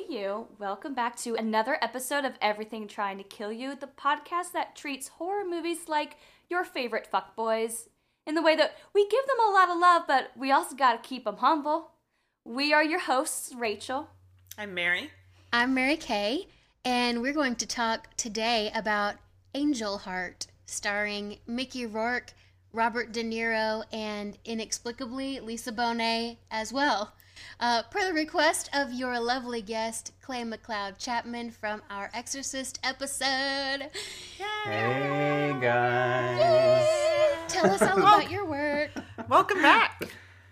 Hey, you. Welcome back to another episode of Everything Trying to Kill You, the podcast that treats horror movies like your favorite fuckboys in the way that we give them a lot of love, but we also got to keep them humble. We are your hosts, Rachel. I'm Mary. I'm Mary Kay, and we're going to talk today about Angel Heart, starring Mickey Rourke, Robert De Niro, and inexplicably Lisa Bonet as well. Uh, per the request of your lovely guest, Clay McLeod Chapman from our Exorcist episode. Hey guys. Tell us all about your work. Welcome back.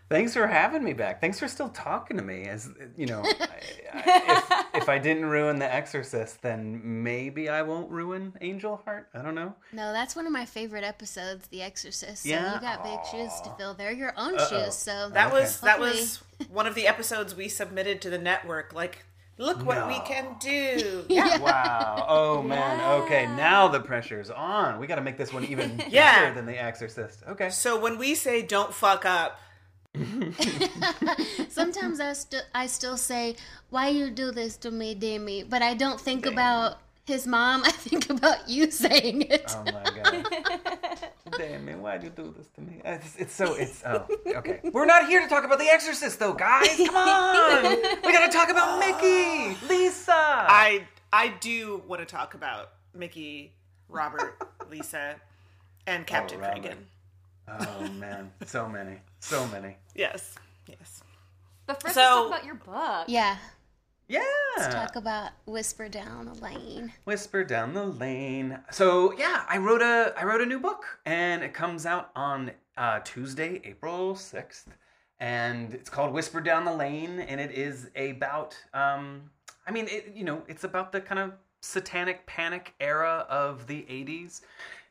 Thanks for having me back. Thanks for still talking to me. As you know, I, I, if, if I didn't ruin The Exorcist, then maybe I won't ruin Angel Heart. I don't know. No, that's one of my favorite episodes, The Exorcist. So Yeah? you got big shoes to fill. They're your own Uh-oh. shoes, so That Okay. was that was one of the episodes we submitted to the network. Like, look what we can do. Yeah. Wow. Oh man. Okay. Now the pressure's on. We got to make this one even Yeah. better than The Exorcist. Okay. So when we say don't fuck up, Sometimes I still I still say, "Why you do this to me, Dimmy?" But I don't think about his mom. I think about you saying it. Oh my god. Damn man, why'd you do this to me? It's, it's so it's oh okay. We're not here to talk about The Exorcist though, guys. Come on. We got to talk about Mickey, Lisa. I I do want to talk about Mickey, Robert, Lisa, and Captain oh, Robert. Kragen. Oh man, so many, so many. Yes. Yes. But first, So- let's talk about your book. Yeah, Yeah. Let's talk about whisper down the lane. Whisper down the lane. So yeah, I wrote a I wrote a new book, and it comes out on uh, Tuesday, April sixth, and it's called Whisper Down the Lane, and it is about um, I mean, it, you know, it's about the kind of satanic panic era of the '80s.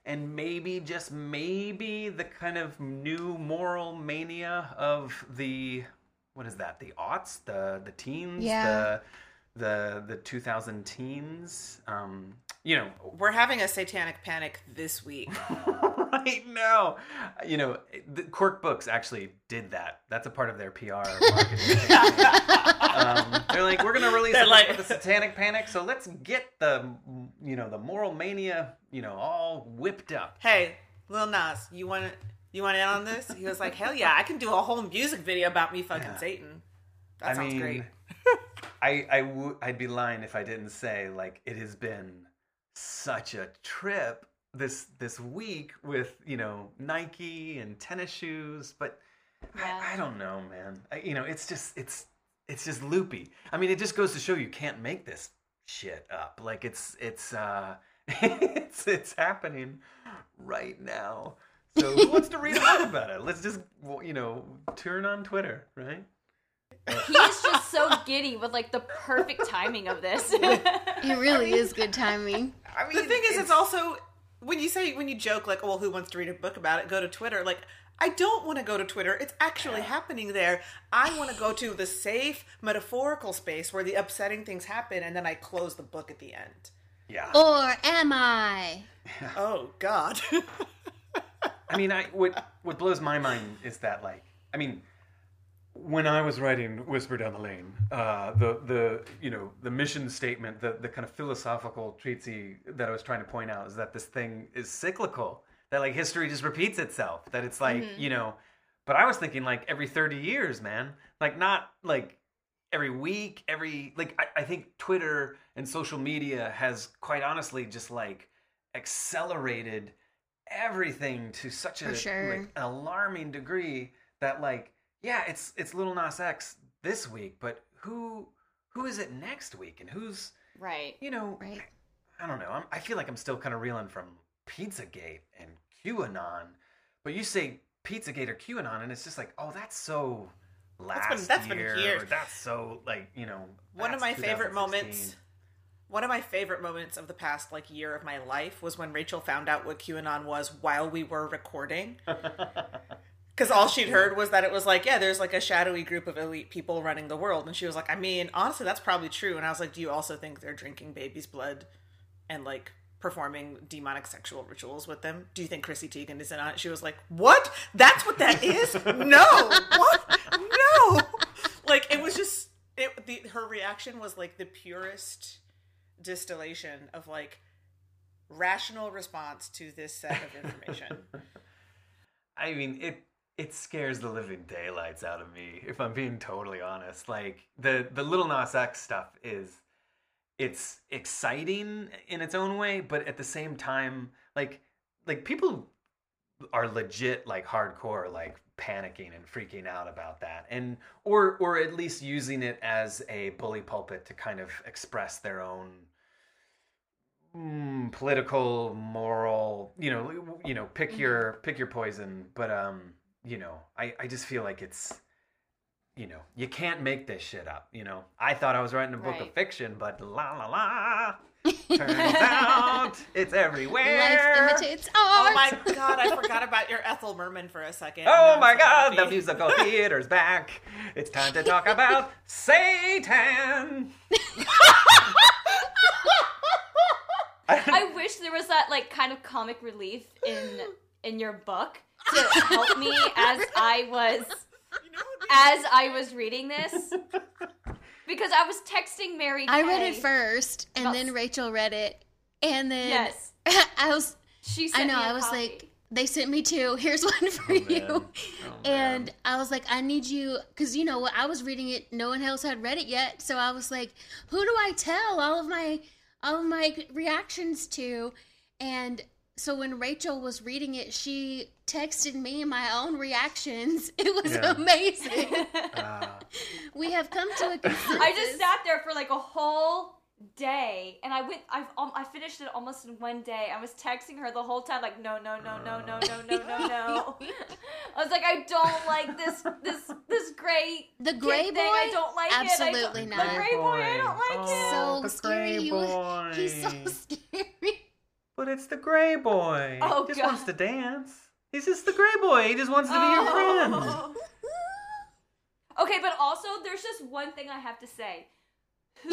And maybe, just maybe, the kind of new moral mania of the what is that? The aughts, the the teens, Yeah. the the the 2000 teens. Um, you know, We're having a satanic panic this week. right now, you know, the Quirk Books actually did that. That's a part of their PR marketing. um, they're like, we're gonna release book like- the Satanic Panic, so let's get the you know the moral mania, you know, all whipped up. Hey, Lil Nas, you want to you want in on this? He was like, hell yeah, I can do a whole music video about me fucking Yeah. Satan. That I sounds mean, great. I I would be lying if I didn't say like it has been such a trip this this week with you know Nike and tennis shoes, but Yeah. I, I don't know, man. I, you know, it's just it's it's just loopy. I mean, it just goes to show you can't make this shit up. Like it's it's uh it's it's happening right now. So who wants to read a book about it? Let's just you know turn on Twitter, right? He is just so giddy with like the perfect timing of this. It really is good timing. I mean, the thing is, it's, also when you say when you joke like, "Oh, well, who wants to read a book about it?" Go to Twitter. Like, I don't want to go to Twitter. It's actually happening there. I want to go to the safe metaphorical space where the upsetting things happen, and then I close the book at the end. yeah. Or am I? Oh God. I mean, I what what blows my mind is that like, I mean, when I was writing "Whisper Down the Lane," uh, the the you know the mission statement, the the kind of philosophical treatise that I was trying to point out is that this thing is cyclical. That like history just repeats itself. That it's like you know, but I was thinking like every thirty years, man. Like not like every week, every like I, I think Twitter and social media has quite honestly just like accelerated everything to such a sure. like, an alarming degree that like yeah, it's it's Little Nas X this week, but who who is it next week and who's right. you know Right. I, I don't know. I'm, I feel like I'm still kind of reeling from Pizzagate and QAnon, but you say Pizzagate or QAnon, and it's just like, oh, that's so last been- that's been year. years. that's so like you know. one of my favorite moments one of my favorite moments of the past like year of my life was when rachel found out what qanon was while we were recording because all she'd heard was that it was like yeah there's like a shadowy group of elite people running the world. And she was like i mean honestly that's probably true. And i was like do you also think they're drinking baby's blood and like performing demonic sexual rituals with them? Do you think chrissy teigen is in on it? She was like what? That's what that is? No. What? No. Like it was just it the her reaction was like the purest distillation of like rational response to this set of information. I mean, it it scares the living daylights out of me if I'm being totally honest. Like the the Little Nas X stuff is it's exciting in its own way, but at the same time, like like people are legit like hardcore like panicking and freaking out about that and or or at least using it as a bully pulpit to kind of express their own mm, political moral you know you know pick your pick your poison but um you know i i just feel like it's you know you can't make this shit up you know i thought i was writing a book of fiction but la la la turns out it's everywhere Life imitates oh art. oh my god, I forgot about your Ethel Merman for a second. Oh my so god, the musical theater's back. It's time to talk about Satan. I wish there was that like kind of comic relief in in your book to help me as I was You know what would be- as I was reading this because I was texting Mary. I read it first, and About- then Rachel read it, and then Yes, I was she. I know Me a I was copy. like they sent me two. Here's one for Oh, you. Oh, and man. I was like, I need you because you know what I was reading it. No one else had read it yet, so I was like, who do I tell all of my all of my reactions to? And so when Rachel was reading it, she texted me my own reactions. It was Yeah. amazing. Uh, we have come to a consensus. I just sat there for like a whole day, and I went. I um, I finished it almost in one day. I was texting her the whole time, like, no, no, no, no, no, no, no, no, no. I was like, I don't like this, this, this gray. the kid gray thing. boy. I don't like Absolutely it. I don't. The gray boy, I don't like Oh, him. so the scary. gray He boy. He's so scary. But it's the gray boy. Oh, he just God. wants to dance. He's just the gray boy. He just wants to be your oh. friend. Oh. Okay, but also there's just one thing I have to say. Who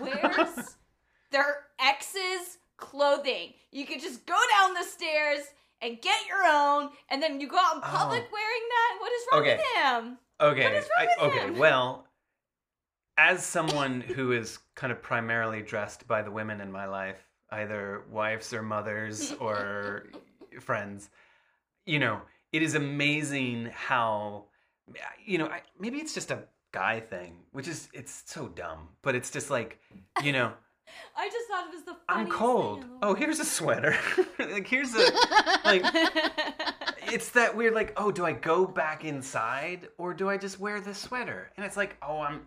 wears their ex's clothing? You could just go down the stairs and get your own, and then you go out in oh. public Oh. wearing that. What is wrong Okay. with him? Okay. What is wrong I- with okay. him? Well, as someone who is kind of primarily dressed by the women in my life, either wives or mothers or friends, you know, it is amazing how, you know, I, maybe it's just a guy thing, which is it's so dumb, but it's just like, you know, I just thought it was the. I'm cold. thing in the Oh, here's a sweater. like here's a like it's that weird like oh do i go back inside or do i just wear this sweater and it's like oh i'm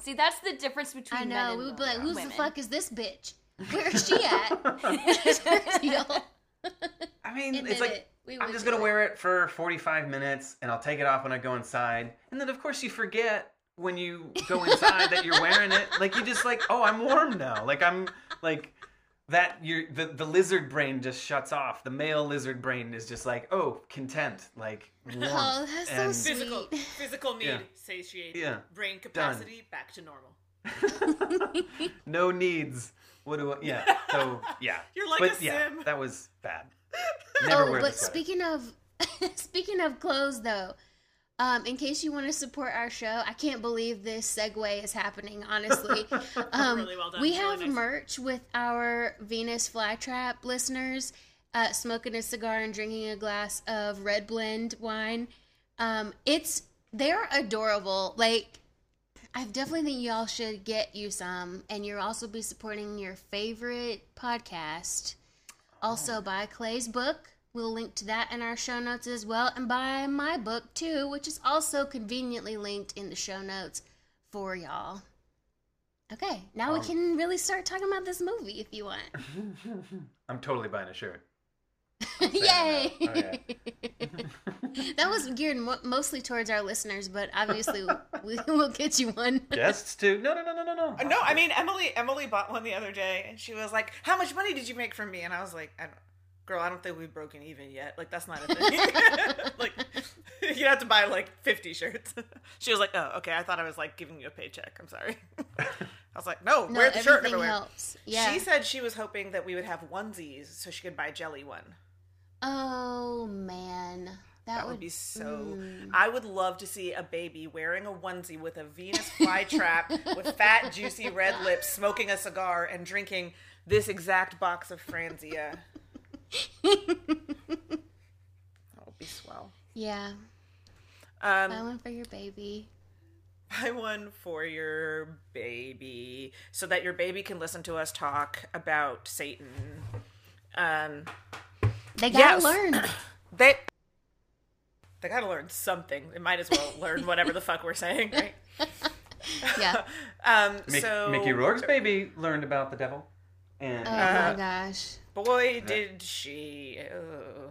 See, that's the difference between I men know. and We would be like, women. who's the fuck is this bitch? Where is she at? Where's her deal? i mean Admit it's like it. We i'm would just do gonna it. wear it for 45 minutes and i'll take it off when i go inside and then of course you forget when you go inside that you're wearing it like you just like oh i'm warm now like i'm like that you the, the lizard brain just shuts off the male lizard brain is just like oh content like warm Oh, that's so and- sweet. Physical physical need Yeah. satiated. Yeah. Brain capacity back to normal. no needs. What do I? Yeah. So yeah. You're like but a yeah, sim. that was bad. Never oh, wear but speaking of speaking of clothes, though, um, in case you want to support our show, I can't believe this segue is happening. Honestly, um, Really well done. we Really have nice. merch with our Venus Flytrap listeners, uh, smoking a cigar and drinking a glass of red blend wine. Um, it's they're adorable. Like I definitely think y'all should get you some, and you'll also be supporting your favorite podcast. Also, buy Clay's book. We'll link to that in our show notes as well, and buy my book too, which is also conveniently linked in the show notes for y'all. Okay, now we Um, can really start talking about this movie if you want. I'm totally buying a shirt. Yay! that. that was geared mo- mostly towards our listeners, but obviously we will get you one. Guests too? No, no, no, no, no, no. Uh, No, I mean Emily. Emily bought one the other day, and she was like, "How much money did you make from me?" And I was like, I don't, "Girl, I don't think we've broken even yet. Like that's not a thing. like you have to buy like fifty shirts." she was like, "Oh, okay. I thought I was like giving you a paycheck. I'm sorry." I was like, "No, No, wear the shirt everywhere." helps. Yeah. She said she was hoping that we would have onesies so she could buy jelly one. Oh man. That would be so. I would love to see a baby wearing a onesie with a Venus flytrap with fat, juicy red lips, smoking a cigar, and drinking this exact box of Franzia. that would be swell. Yeah. Um, Buy one for your baby. buy one for your baby so that your baby can listen to us talk about Satan. Um, They gotta Yes. learn. they they gotta learn something. They might as well learn whatever the fuck we're saying, right? Yeah. Um, Mick- so Mickey Rourke's baby learned about the devil, and Oh Uh, my gosh. boy did she. Ugh.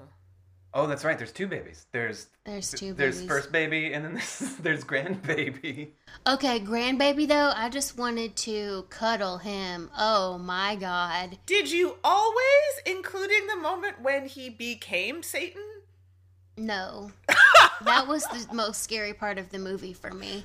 Oh, that's right. There's two babies. There's There's two there's babies. first baby, and then there's, there's grandbaby. Okay, grandbaby though, I just wanted to cuddle him. Oh my god. Did you always, including the moment when he became Satan? No. that was the most scary part of the movie for me.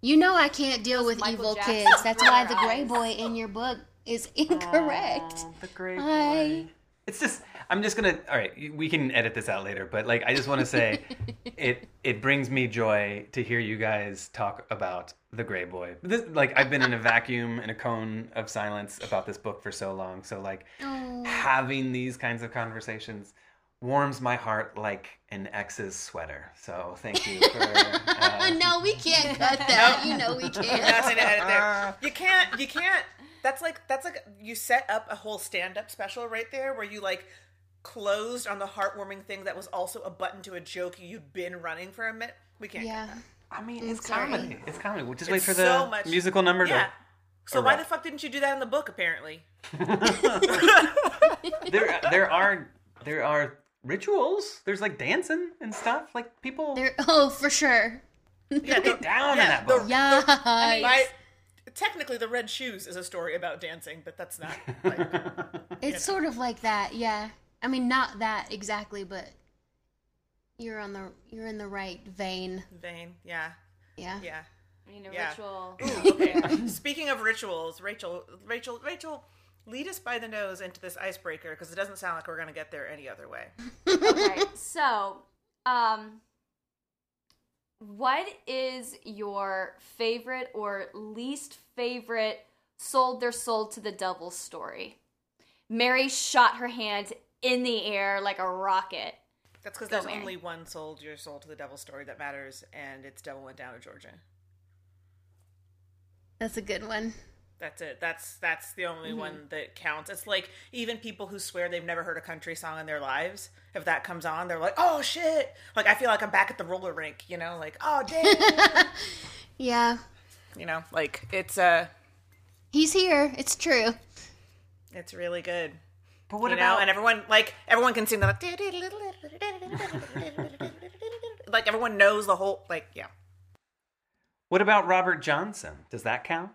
You know I can't deal with Michael evil Jackson kids. That's why the gray eyes. boy in your book is ah, incorrect. Oh, the gray Hi. boy. It's just I'm just gonna all right. We can edit this out later, but like I just want to say, it it brings me joy to hear you guys talk about the gray boy. This, like I've been in a vacuum in a cone of silence about this book for so long. So like Oh. having these kinds of conversations warms my heart like an ex's sweater. So thank you for. Uh, no, we can't cut that. You know we can't. to edit there. You can't. You can't. That's like that's like you set up a whole stand-up special right there where you like closed on the heartwarming thing that was also a button to a joke you'd been running for a minute. We can't. Yeah. I mean, it's sorry. comedy. It's comedy. We'll just wait for the so much- musical number Yeah. to. So why erupt. the fuck didn't you do that in the book? Apparently, there there are there are rituals. There's like dancing and stuff. Like people There oh for sure. yeah, get down in yeah, that the- book. Yeah. My, technically, the red shoes is a story about dancing, but that's not. Like, It's sort of like that, yeah. I mean not that exactly, but you're on the you're in the right vein. vein Yeah, Yeah. yeah. I mean, a Yeah. ritual. Okay. Speaking of rituals, Rachel, Rachel, Rachel, lead us by the nose into this icebreaker because it doesn't sound like we're gonna get there any other way. okay, so, um, what is your favorite or least favorite sold their soul to the devil story? Mary shot her hand in the air like a rocket. That's because there's Mary. only one sold your soul to the devil story that matters, and it's Devil Went Down to Georgia. That's a good one. That's it. That's that's the only one that counts. It's like even people who swear they've never heard a country song in their lives, if that comes on, they're like, "Oh shit!" Like I feel like I'm back at the roller rink, you know, like, "Oh damn," Yeah. you know, like it's uh, He's here. It's true. it's really good. But what you about know, and everyone like everyone can sing the like everyone knows the whole like yeah. what about Robert Johnson? Does that count?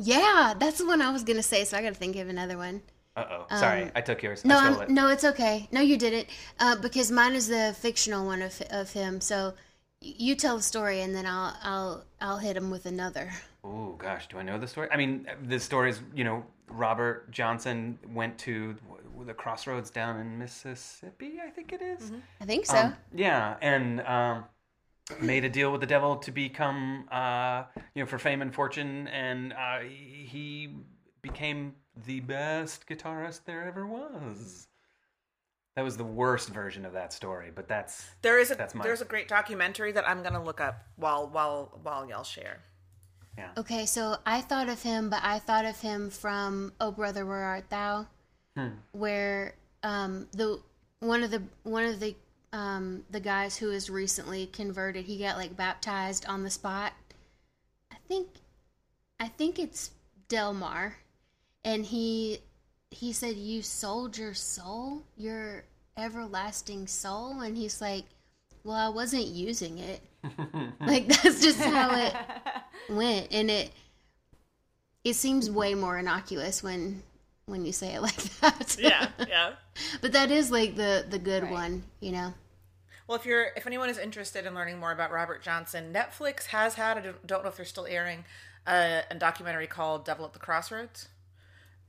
Yeah, that's the one I was gonna say, so I gotta think of another one. Uh oh. Sorry, I took yours. Um, No, I it. no, it's okay. No, you didn't, uh, because mine is the fictional one of of him. So you tell the story, and then I'll I'll I'll hit him with another. Oh gosh, do I know the story? I mean, the story is you know Robert Johnson went to the crossroads down in Mississippi, I think it is. I think so. Um, yeah, and um, made a deal with the devil to become, uh, you know, for fame and fortune, and uh, he became the best guitarist there ever was. That was the worst version of that story, but that's There is a That's mine. there's a great documentary that I'm gonna look up while while while y'all share. yeah. Okay, so I thought of him, but I thought of him from "Oh Brother, Where Art Thou," where um, the one of the one of the um, the guys who is recently converted, he got like baptized on the spot. I think, I think it's Delmar, and he he said, "You sold your soul, your everlasting soul," and he's like, "Well, I wasn't using it." like that's just how it went and it it seems way more innocuous when when you say it like that Yeah, yeah. but that is like the the good one you know Well, if you're if anyone is interested in learning more about Robert Johnson, Netflix has had I don't- know if they're still airing uh, a documentary called "Devil at the Crossroads."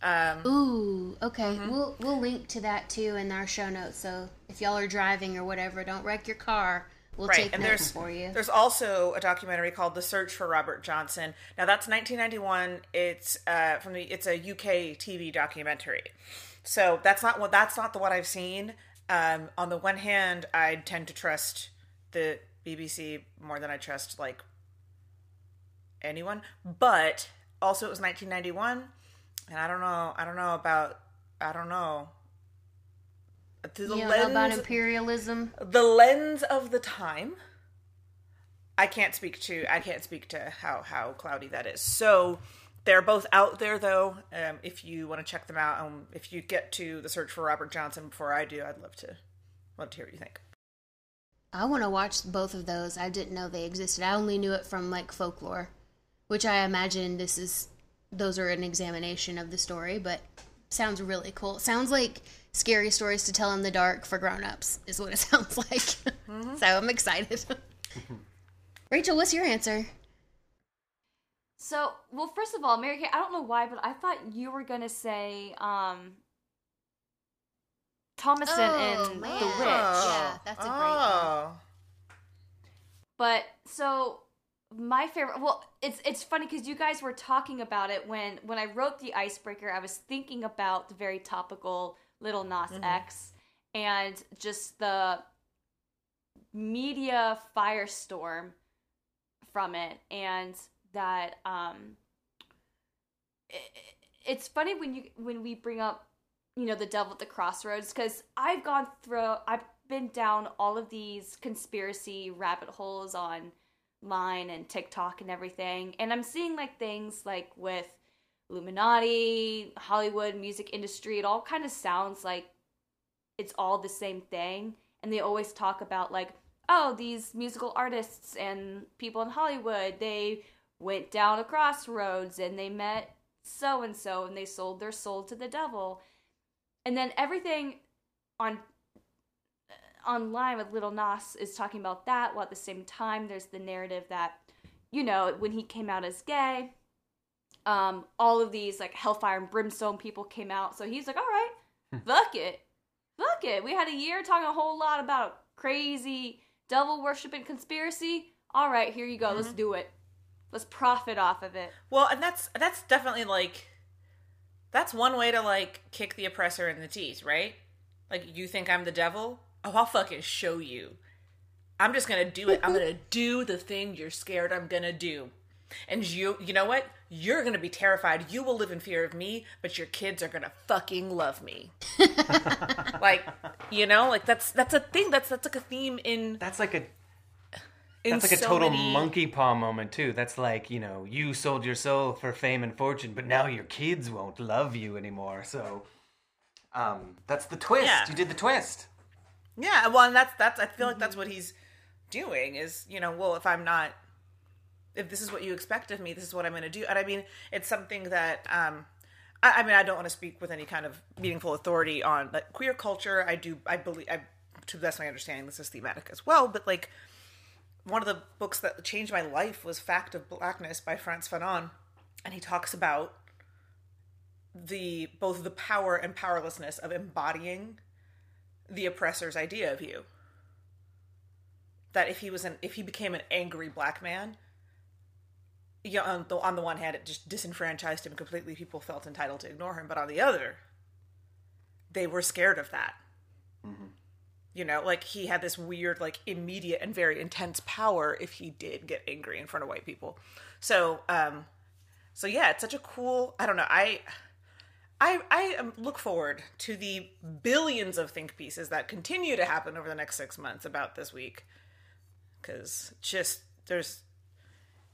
Um, Ooh, okay. We'll we'll link to that too in our show notes. So if y'all are driving or whatever, don't wreck your car. We'll right, and there's for you. there's also a documentary called "The Search for Robert Johnson." Now that's 1991. It's uh, from the it's a UK TV documentary. So that's not what that's not the one I've seen. Um, on the one hand, I tend to trust the BBC more than I trust like anyone, but also it was 1991, and I don't know. I don't know about. I don't know. Through the you don't know about imperialism? the lens of the time i can't speak to i can't speak to how how cloudy that is so they're both out there though um, if you want to check them out um, if you get to the search for robert johnson before i do i'd love to love to hear what you think I want to watch both of those. I didn't know they existed. I only knew it from like folklore, which I imagine this is those are an examination of the story, but sounds really cool. Sounds like scary stories to tell in the dark for grown-ups is what it sounds like. so I'm excited. Rachel, what's your answer? So, well, first of all, Mary Kay, I don't know why, but I thought you were gonna say um Thomasin Oh, in man. The Witch. Yeah, that's a great one. oh But so my favorite well, it's it's funny cuz you guys were talking about it when when I wrote the icebreaker, I was thinking about the very topical Little Nas X and just the media firestorm from it and that um it, it's funny when you when we bring up you know the devil at the crossroads because i've gone through i've been down all of these conspiracy rabbit holes online and tiktok and everything and i'm seeing like things like with illuminati hollywood music industry it all kind of sounds like it's all the same thing. And they always talk about like oh these musical artists and people in hollywood they went down a crossroads and they met so and so and they sold their soul to the devil. And then everything on online with little nas is talking about that while at the same time there's the narrative that you know when he came out as gay um all of these like hellfire and brimstone people came out. So he's like all right fuck it. Fuck it. We had a year talking a whole lot about crazy devil worshiping conspiracy. All right here you go. Let's do it. Let's profit off of it. Well and that's that's definitely like that's one way to like kick the oppressor in the teeth right? Like you think i'm the devil? Oh i'll fucking show you. I'm just gonna do it. I'm gonna do the thing you're scared i'm gonna do and you you know what you're gonna be terrified you will live in fear of me but your kids are gonna fucking love me like you know like that's that's a thing that's that's like a theme in That's like a in that's like a total many- monkey paw moment too. That's like you know you sold your soul for fame and fortune, but now your kids won't love you anymore. So, um, that's the twist. Yeah. You did the twist. Yeah, well, and that's that's I feel like that's what he's doing is you know well if I'm not if this is what you expect of me this is what I'm going to do. And I mean it's something that um I, I mean I don't want to speak with any kind of meaningful authority on like queer culture. I do I believe I to the best of my understanding this is thematic as well. But like one of the books that changed my life was Fact of Blackness by Frantz Fanon. And he talks about the both the power and powerlessness of embodying the oppressor's idea of you. That if he was an if he became an angry black man, you know, on the, on the one hand, it just disenfranchised him completely. People felt entitled to ignore him, but on the other, they were scared of that. You know, like he had this weird, like immediate and very intense power if he did get angry in front of white people. So, um, so yeah, it's such a cool. I don't know. I I I look forward to the billions of think pieces that continue to happen over the next six months about this week, because just there's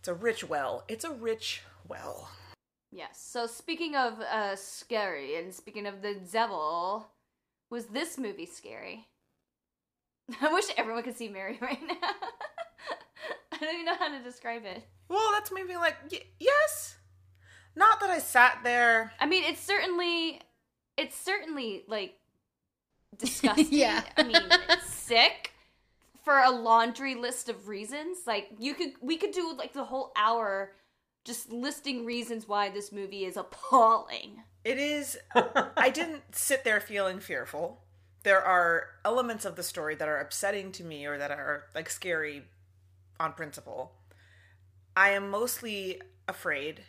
it's a rich well. It's a rich well. Yes. So speaking of uh scary and speaking of the devil, was this movie scary? I wish everyone could see Mary right now. I don't even know how to describe it. Well, that's maybe like y- yes, not that I sat there. I mean, it's certainly it's certainly like disgusting. Yeah. I mean, sick for a laundry list of reasons. Like you could we could do like the whole hour just listing reasons why this movie is appalling. It is. I didn't sit there feeling fearful. There are elements of the story that are upsetting to me or that are like scary on principle. I am mostly afraid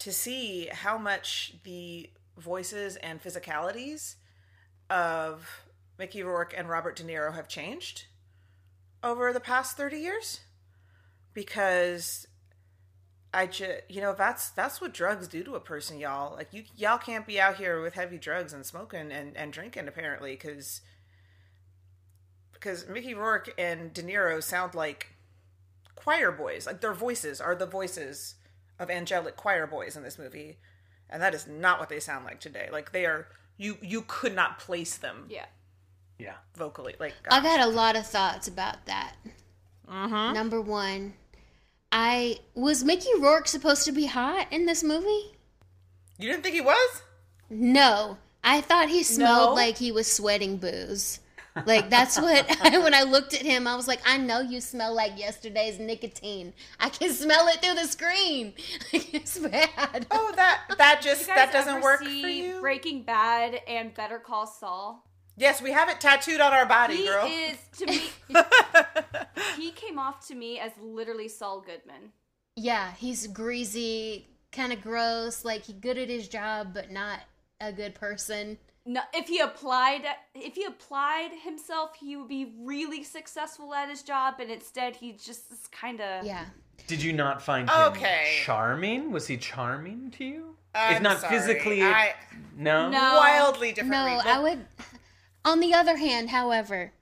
to see how much the voices and physicalities of Mickey Rourke and Robert De Niro have changed over the past 30 years because I just, you know, that's that's what drugs do to a person, y'all. Like you, y'all can't be out here with heavy drugs and smoking and, and drinking apparently, because because Mickey Rourke and De Niro sound like choir boys. Like their voices are the voices of angelic choir boys in this movie, and that is not what they sound like today. Like they are, you you could not place them Yeah. Yeah. vocally. Like I gosh. got a lot of thoughts about that. Mm-hmm. Number one, I was Mickey Rourke supposed to be hot in this movie? you didn't think he was? No, I thought he smelled No? like he was sweating booze. Like that's what when I looked at him, I was like, I know you smell like yesterday's nicotine. I can smell it through the screen. Like, it's bad. Oh, that that just You guys that doesn't ever work see for you. Breaking Bad and Better Call Saul. Yes, we have it tattooed on our body, He girl. is to me. he came off to me as literally Saul Goodman. Yeah, he's greasy, kind of gross. Like he good at his job, but not a good person. No, if he applied, if he applied himself, he would be really successful at his job. And instead, he just is kind of Yeah. Did you not find him Okay. charming? Was he charming to you? I'm if not sorry. physically, I- no. No. wildly different. No, read. I would. On the other hand, however,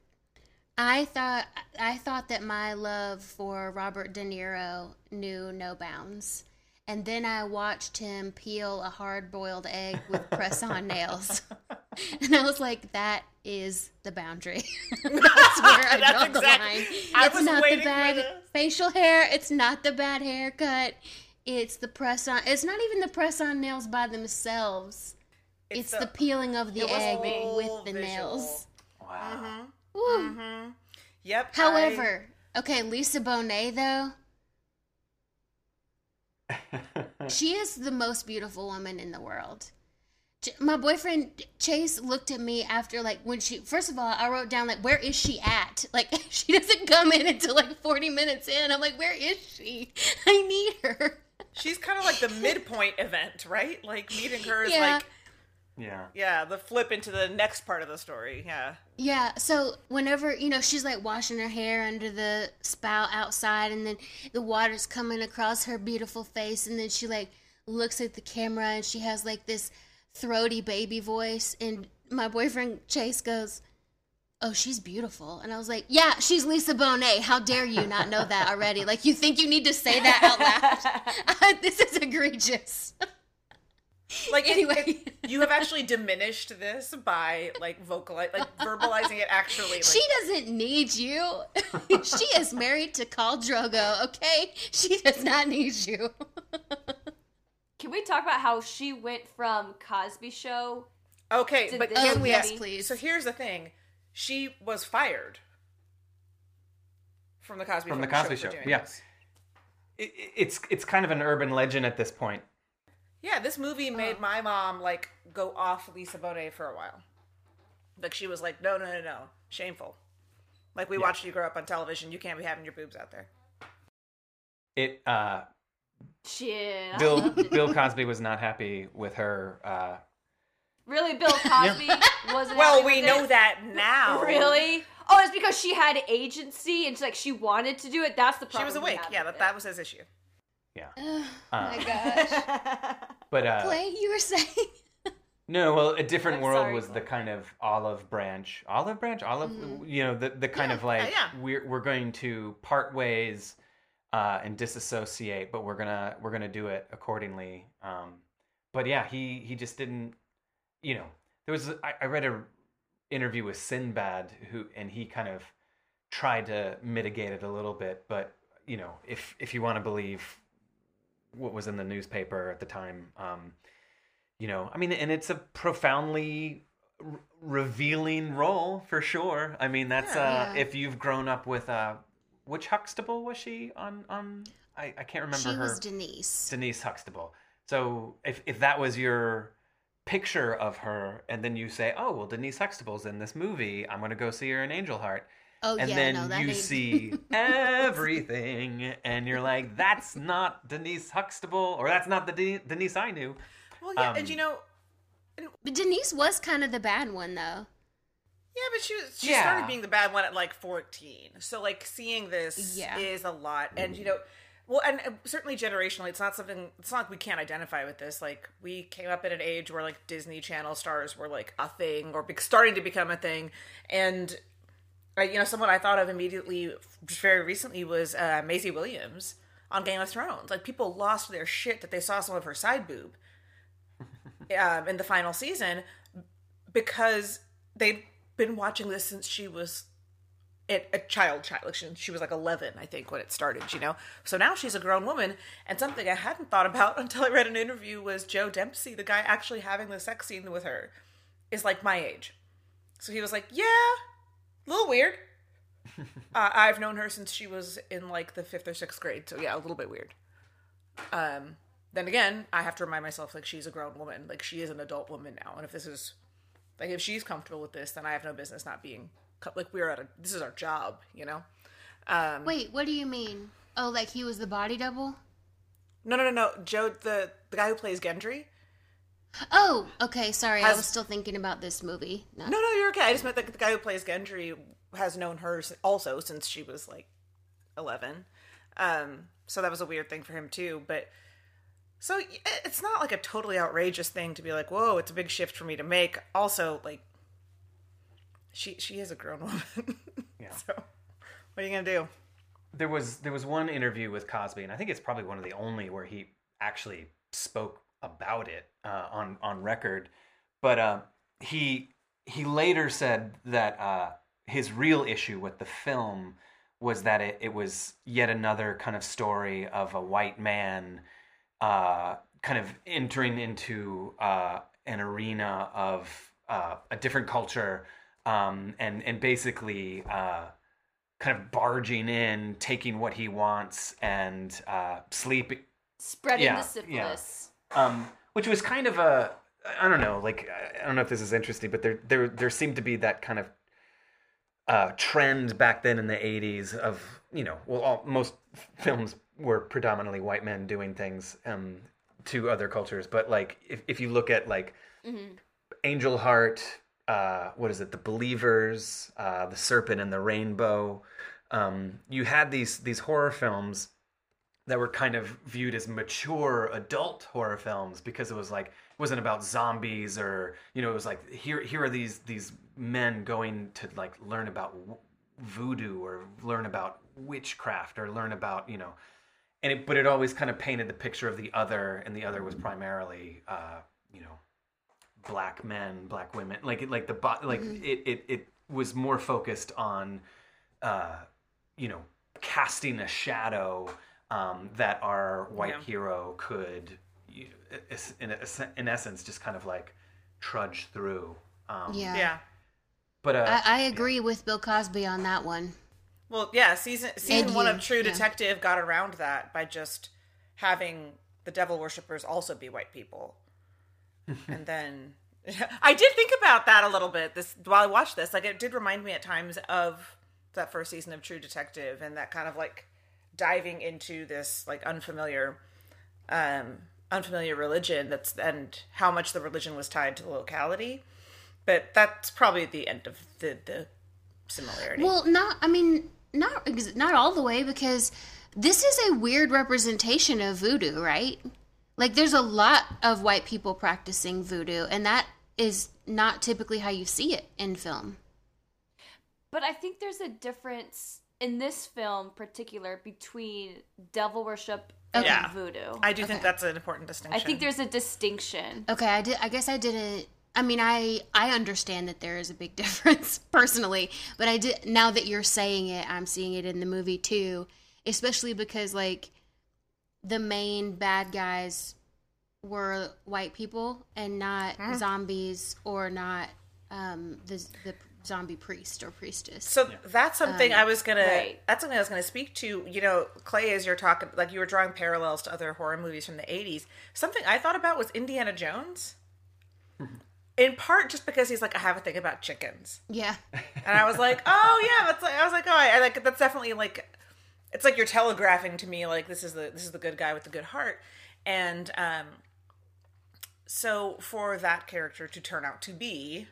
I thought I thought that my love for Robert De Niro knew no bounds, and then I watched him peel a hard-boiled egg with press-on nails, and I was like, "That is the boundary. That's where I That's draw the exact- line. It's was not the bad facial hair. It's not the bad haircut." It's the press on. It's not even the press on nails by themselves. It's, the, peeling of the egg with the visual. nails. Wow. Mm-hmm. Woo. Mm-hmm. Yep. However, okay, Lisa Bonet though, she is the most beautiful woman in the world. My boyfriend Chase looked at me after like when she first of all I wrote down like where is she at like she doesn't come in until like 40 minutes in I'm like where is she I need her she's kind of like the midpoint event, right? Like meeting her is Yeah. like, yeah. yeah, the flip into the next part of the story. Yeah. Yeah, so whenever, you know, she's like washing her hair under the spout outside and then the water's coming across her beautiful face and then she like looks at the camera and she has like this throaty baby voice and my boyfriend Chase goes, "Oh, she's beautiful." And I was like, "Yeah, she's Lisa Bonet. How dare you not know that already? Like you think you need to say that out loud? this is egregious." Like Anyway. it- you have actually diminished this by like vocalize, like verbalizing it actually. Like, She doesn't need you. she is married to Khal Drogo, okay? She does not need you. Can we talk about how she went from Cosby Show? okay, Did but this can oh, we? yes, please. So here's the thing: she was fired from the Cosby From the Cosby Show, doing yeah. It, it's it's kind of an urban legend at this point. Yeah, this movie made my mom like go off Lisa Bonet for a while. Like she was like, no, no, no, no, shameful. Like we watched you grow up on television. You can't be having your boobs out there. It uh, Shit. I Bill. Bill Cosby was not happy with her. Uh, Really, Bill Cosby wasn't. Well, happy we with know it? that now. Really? Oh, it's because she had agency and she, like she wanted to do it. That's the problem. She was we awake. Yeah, with that, that was his issue. Yeah, oh Uh, my gosh. but uh, Clay, you were saying? No, well, a different I'm world sorry, was the kind of olive branch, olive branch, olive. You know, the the kind Yeah, of like yeah, yeah. we're we're going to part ways uh, and disassociate, but we're gonna we're gonna do it accordingly. Um, but yeah, he he just didn't. You know, there was I, I read a interview with Sinbad who and he kind of tried to mitigate it a little bit, but you know, if if you want to believe what was in the newspaper at the time. Um, you know i mean and it's a profoundly r- revealing role for sure i mean that's uh Yeah. if you've grown up with uh which huxtable was she on on I, I can't remember She her. was Denise. Denise Huxtable. So if if that was your picture of her, and then you say, "Oh, well, Denise Huxtable's in this movie. I'm going to go see her in Angel Heart," oh and yeah, then no, that you ain't- see everything, and you're like, "That's not Denise Huxtable, or that's not the De- Denise I knew." Well, yeah, Um, and you know, But Denise was kind of the bad one though. yeah, but she was- she Yeah. started being the bad one at like 14. So like seeing this Yeah. is a lot, and you know. Well, and uh, certainly generationally, it's not something. It's not like we can't identify with this. Like we came up at an age where like Disney Channel stars were like a thing, or be- starting to become a thing. And uh, you know, someone I thought of immediately, very recently, was uh, Maisie Williams on Game of Thrones. Like people lost their shit that they saw some of her side boob um, in the final season because they'd been watching this since she was a, a child child like she, she was like 11 i think when it started you know so now she's a grown woman and something i hadn't thought about until i read an interview was joe dempsie the guy actually having the sex scene with her is like my age so he was like yeah a little weird. Uh, i've known her since she was in like the fifth or sixth grade so yeah a little bit weird. Um then again i have to remind myself like she's a grown woman. Like she is an adult woman now and if this is like if she's comfortable with this then i have no business not being like we're at a this is our job you know? Um Wait, what do you mean? Oh, like he was the body double? no no no no. Joe the the guy who plays gendry Oh, okay. Sorry, I was still thinking about this movie. No. no no you're okay i just meant that the guy who plays gendry has known her also since she was like 11 um so that was a weird thing for him too but so it's not like a totally outrageous thing to be like whoa it's a big shift for me to make also like she she is a grown woman Yeah. so what are you gonna do There was there was one interview with Cosby, and I think it's probably one of the only where he actually spoke about it uh, on on record. But uh, he he later said that uh, his real issue with the film was that it, it was yet another kind of story of a white man uh, kind of entering into uh, an arena of uh, a different culture um, and and basically uh, kind of barging in, taking what he wants, and uh, sleeping. Spreading Yeah, the yeah. Um, which was kind of a I don't know, like I don't know if this is interesting, but there there there seemed to be that kind of uh, trend back then in the '80s of you know, well, all, most films were predominantly white men doing things um, to other cultures, but like if if you look at like Angel Heart, uh, what is it? The Believers, uh, The Serpent and the Rainbow. Um, you had these these horror films that were kind of viewed as mature adult horror films because it was like it wasn't about zombies or you know it was like here here are these these men going to like learn about w- voodoo or learn about witchcraft or learn about you know and it but it always kind of painted the picture of the other and the other was primarily uh you know black men black women like it like the like it, it it was more focused on uh you know casting a shadow um that our white Yeah. hero could in, in essence just kind of like trudge through um Yeah. yeah but uh I, I agree with Bill Cosby on that one. Well, yeah, season season And one you, of True yeah. Detective got around that by just having the devil worshippers also be white people, and then I did think about that a little bit this while I watched this. Like, it did remind me at times of that first season of True Detective and that kind of like diving into this like unfamiliar, um, unfamiliar religion. That's and how much the religion was tied to the locality. But that's probably the end of the the similarity. Well, not. I mean, not not all the way because this is a weird representation of voodoo, right? Like, there's a lot of white people practicing voodoo, and that is not typically how you see it in film. But I think there's a difference in this film, particular, between devil worship and Yeah. voodoo. I do think that's an important distinction. I think there's a distinction. Okay, I did. I guess I didn't. I mean, I I understand that there is a big difference personally, but I did. Now that you're saying it, I'm seeing it in the movie too. Especially because like the main bad guys were white people and not zombies or not um, the the zombie priest or priestess. So that's something I was gonna. right. That's something I was gonna speak to. You know, Clay, as you're talking, like you were drawing parallels to other horror movies from the '80s. Something I thought about was Indiana Jones. In part, just because he's like, I have a thing about chickens, yeah, and I was like, oh yeah, that's like, I was like, oh, I, I like that's definitely like, it's like you're telegraphing to me like this is the this is the good guy with the good heart, and um, so for that character to turn out to be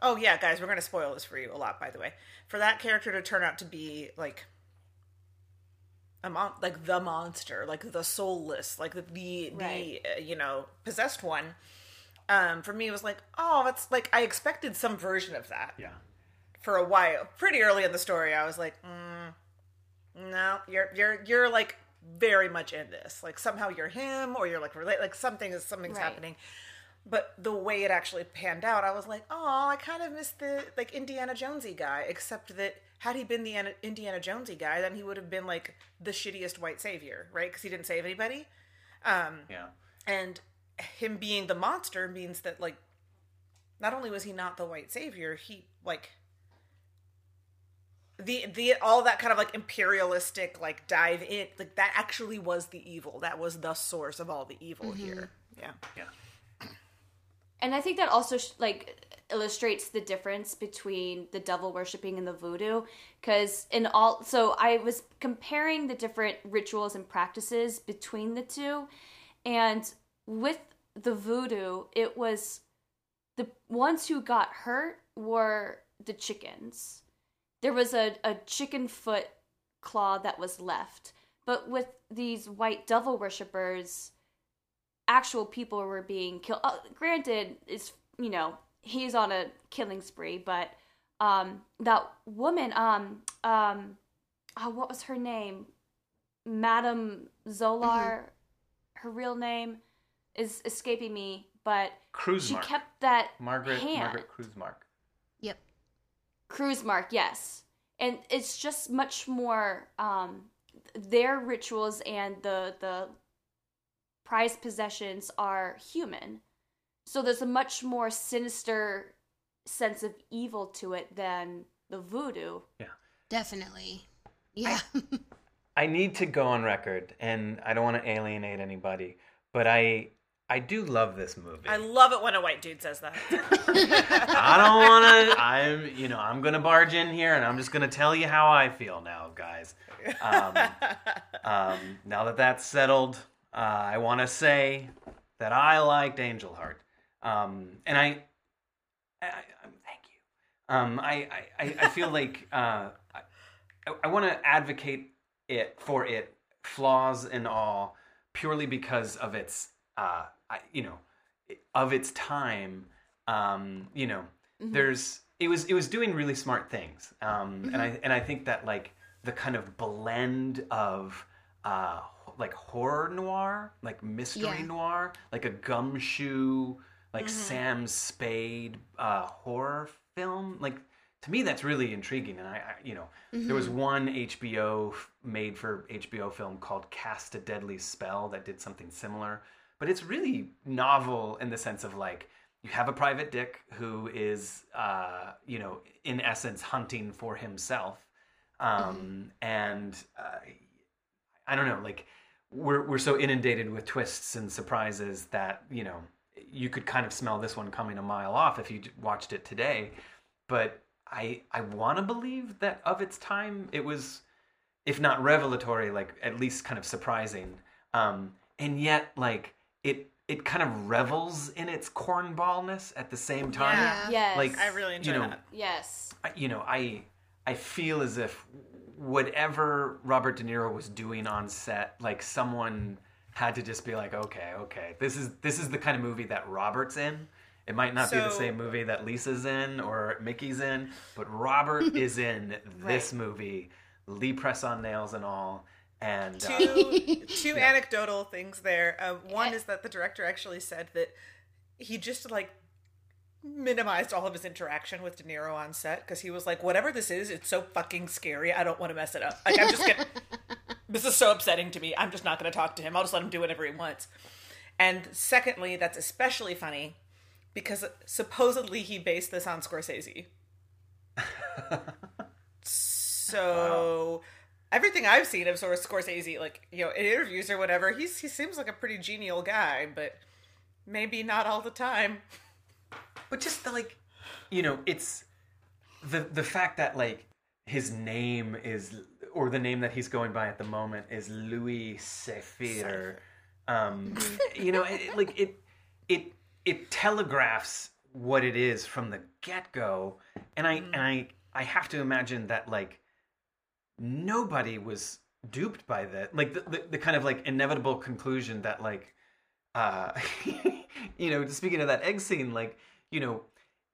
Oh yeah, guys, we're gonna spoil this for you a lot, by the way. For that character to turn out to be like a mon- like the monster, like the soulless, like the the, Right. the uh, you know possessed one. Um, for me, it was like, oh, that's like I expected some version of that Yeah. for a while. Pretty early in the story, I was like, mm, no, you're you're you're like very much in this. Like somehow you're him, or you're like relate, like something is something's Right. happening. But the way it actually panned out, I was like, oh, I kind of missed the like Indiana Jonesy guy. Except that had he been the Ana- Indiana Jonesy guy, then he would have been like the shittiest white savior, right? Because he didn't save anybody. Um, Yeah. and him being the monster means that like not only was he not the white savior he like the the all that kind of like imperialistic like dive in like that actually was the evil that was the source of all the evil here yeah Yeah. And I think that also like illustrates the difference between the devil worshipping and the voodoo because in all so I was comparing the different rituals and practices between the two and with the voodoo it was the ones who got hurt were the chickens. There was a, a chicken foot claw that was left. But with these white devil worshippers, actual people were being killed. Uh, granted, it's you know he's on a killing spree, but um, that woman, um, um, oh, what was her name? Madame Zolar. Her real name is escaping me, but Cruise she Mark. kept that Margaret hand. Margaret Krusemark. yep, Krusemark yes and it's just much more um their rituals and the the prized possessions are human so there's a much more sinister sense of evil to it than the voodoo Yeah. definitely. Yeah, I need to go on record, and I don't want to alienate anybody, but I I do love this movie. i love it when a white dude says that I don't want to. I'm, you know, I'm gonna barge in here, and I'm just gonna tell you how I feel now, guys. Um, um, now that that's settled, uh, I want to say that I liked Angel Heart, um, and I, I, I thank you. Um, I, I, I- feel like uh, I, I want to advocate it for it flaws and all purely because of its, uh, I, you know, of its time. Um, you know, there's it was it was doing really smart things, um, and I and I think that like the kind of blend of uh, like horror noir, like mystery Yeah. noir, like a gumshoe, like Sam Spade uh, horror film. Like to me, that's really intriguing. And I, I you know, there was one HBO made for HBO film called Cast a Deadly Spell that did something similar, but it's really novel in the sense of like you have a private dick who is, uh, you know, in essence hunting for himself, um, and uh, I don't know, like we're we're so inundated with twists and surprises that you know you could kind of smell this one coming a mile off if you watched it today. But I I want to believe that of its time it was, if not revelatory, like at least kind of surprising. Um, and yet like it it kind of revels in its cornballness at the same time. Yeah. yes Like i really enjoy you know, that yes I- you know, I I feel as if whatever Robert De Niro was doing on set, like someone had to just be like, okay, okay, this is this is the kind of movie that Robert's in. It might not be the same movie that Lisa's in or Mickey's in, but Robert is in this Right. movie, Lee press on nails and all. And uh, two two anecdotal things there. Uh, one is that the director actually said that he just like minimized all of his interaction with De Niro on set because he was like, whatever this is, it's so fucking scary. I don't want to mess it up. Like I'm just gonna. this is so upsetting to me. I'm just not going to talk to him. I'll just let him do whatever he wants. And secondly, that's especially funny because supposedly he based this on Scorsese. So everything I've seen of sort of Scorsese, like you know, in interviews or whatever, he's he seems like a pretty genial guy, but maybe not all the time. But just the, like, you know, it's the the fact that like his name is or the name that he's going by at the moment is Louis Cyphre. Um, you know, it, it- like it it it telegraphs what it is from the get go, and I and I I have to imagine that like nobody was duped by that like the, the, the kind of like inevitable conclusion that like uh you know speaking of that egg scene like you know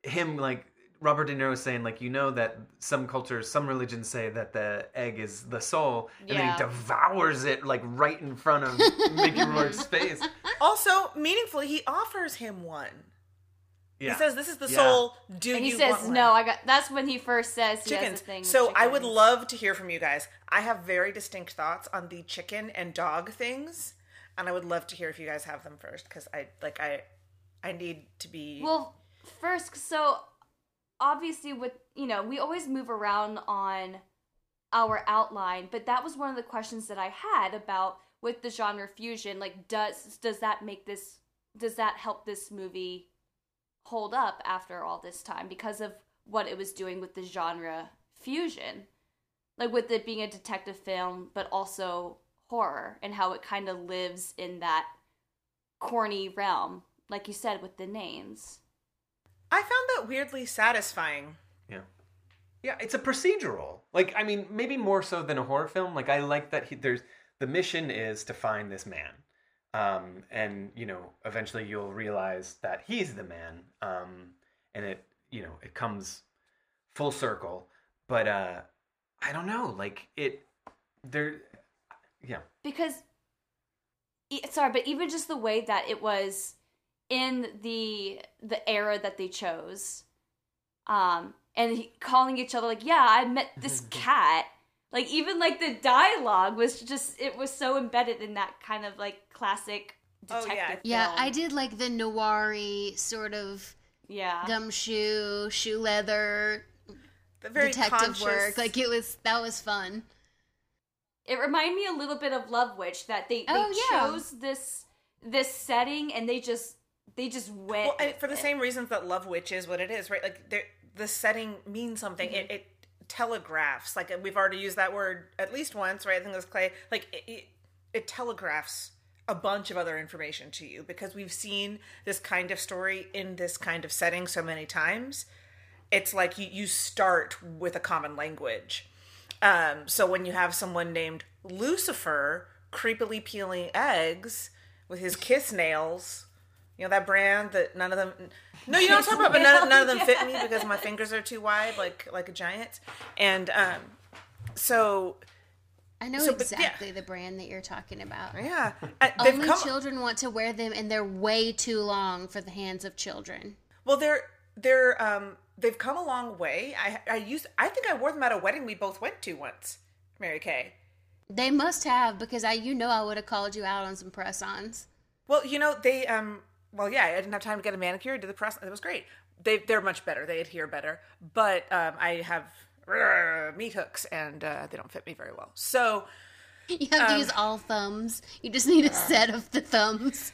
him like robert de niro saying like you know that some cultures some religions say that the egg is the soul and then he devours it like right in front of mickey rourke's face Also, meaningfully, he offers him one. yeah He says, "This is the Yeah. soul. Do And he you says, want one?" "No, I got." That's when he first says he chickens. has a thing. with So I would love to hear from you guys. I have very distinct thoughts on the chicken and dog things, and I would love to hear if you guys have them first because I like I I need to be. Well, first, so obviously, with you know, we always move around on our outline, but that was one of the questions that I had about with the genre fusion. Like, does does that make this? Does that help this movie hold up after all this time because of what it was doing with the genre fusion? Like with it being a detective film, but also horror, and how it kind of lives in that corny realm, like you said with the names. I found that weirdly satisfying. Yeah. Yeah, it's a procedural. Like, I mean, maybe more so than a horror film. Like, I like that he, there's the mission is to find this man, um, and you know, eventually you'll realize that he's the man, um, and it, you know, it comes full circle. But uh, I don't know, like it, there, yeah, because sorry but even just the way that it was in the the era that they chose um and he, calling each other like yeah i met this cat like even like the dialogue was just it was so embedded in that kind of like classic Oh, detective yeah. Yeah, film. I did like the noir sort of yeah gumshoe, shoe leather The very detective conscious, work. Like it was that was fun. it reminded me a little bit of love witch that they, they Oh, yeah. chose this this setting and they just they just went well, and for the it. same reasons that Love Witch is what it is, right? Like the setting means something. Mm-hmm. It, it telegraphs. Like we've already used that word at least once, right? I think it was Clay. Like it, it, it telegraphs a bunch of other information to you because we've seen this kind of story in this kind of setting so many times. It's like you, you start with a common language. Um, so when you have someone named Lucifer creepily peeling eggs with his kiss nails, you know that brand that none of them. No, you don't I'm about, but none, none of them fit me because my fingers are too wide, like like a giant. And um, so I know So, but yeah. exactly the brand that you're talking about. yeah, Uh, Only come. children want to wear them, and they're way too long for the hands of children. Well, they're they're um they've come a long way. I I used I think I wore them at a wedding we both went to once, Mary Kay. They must have because I, you know, I would have called you out on some press-ons. Well, you know they um well yeah I didn't have time to get a manicure. I Did the press? It was great. They they're much better. They adhere better. But um I have uh, meat hooks and uh, they don't fit me very well. So You have to use all thumbs. You just need a set of the thumbs.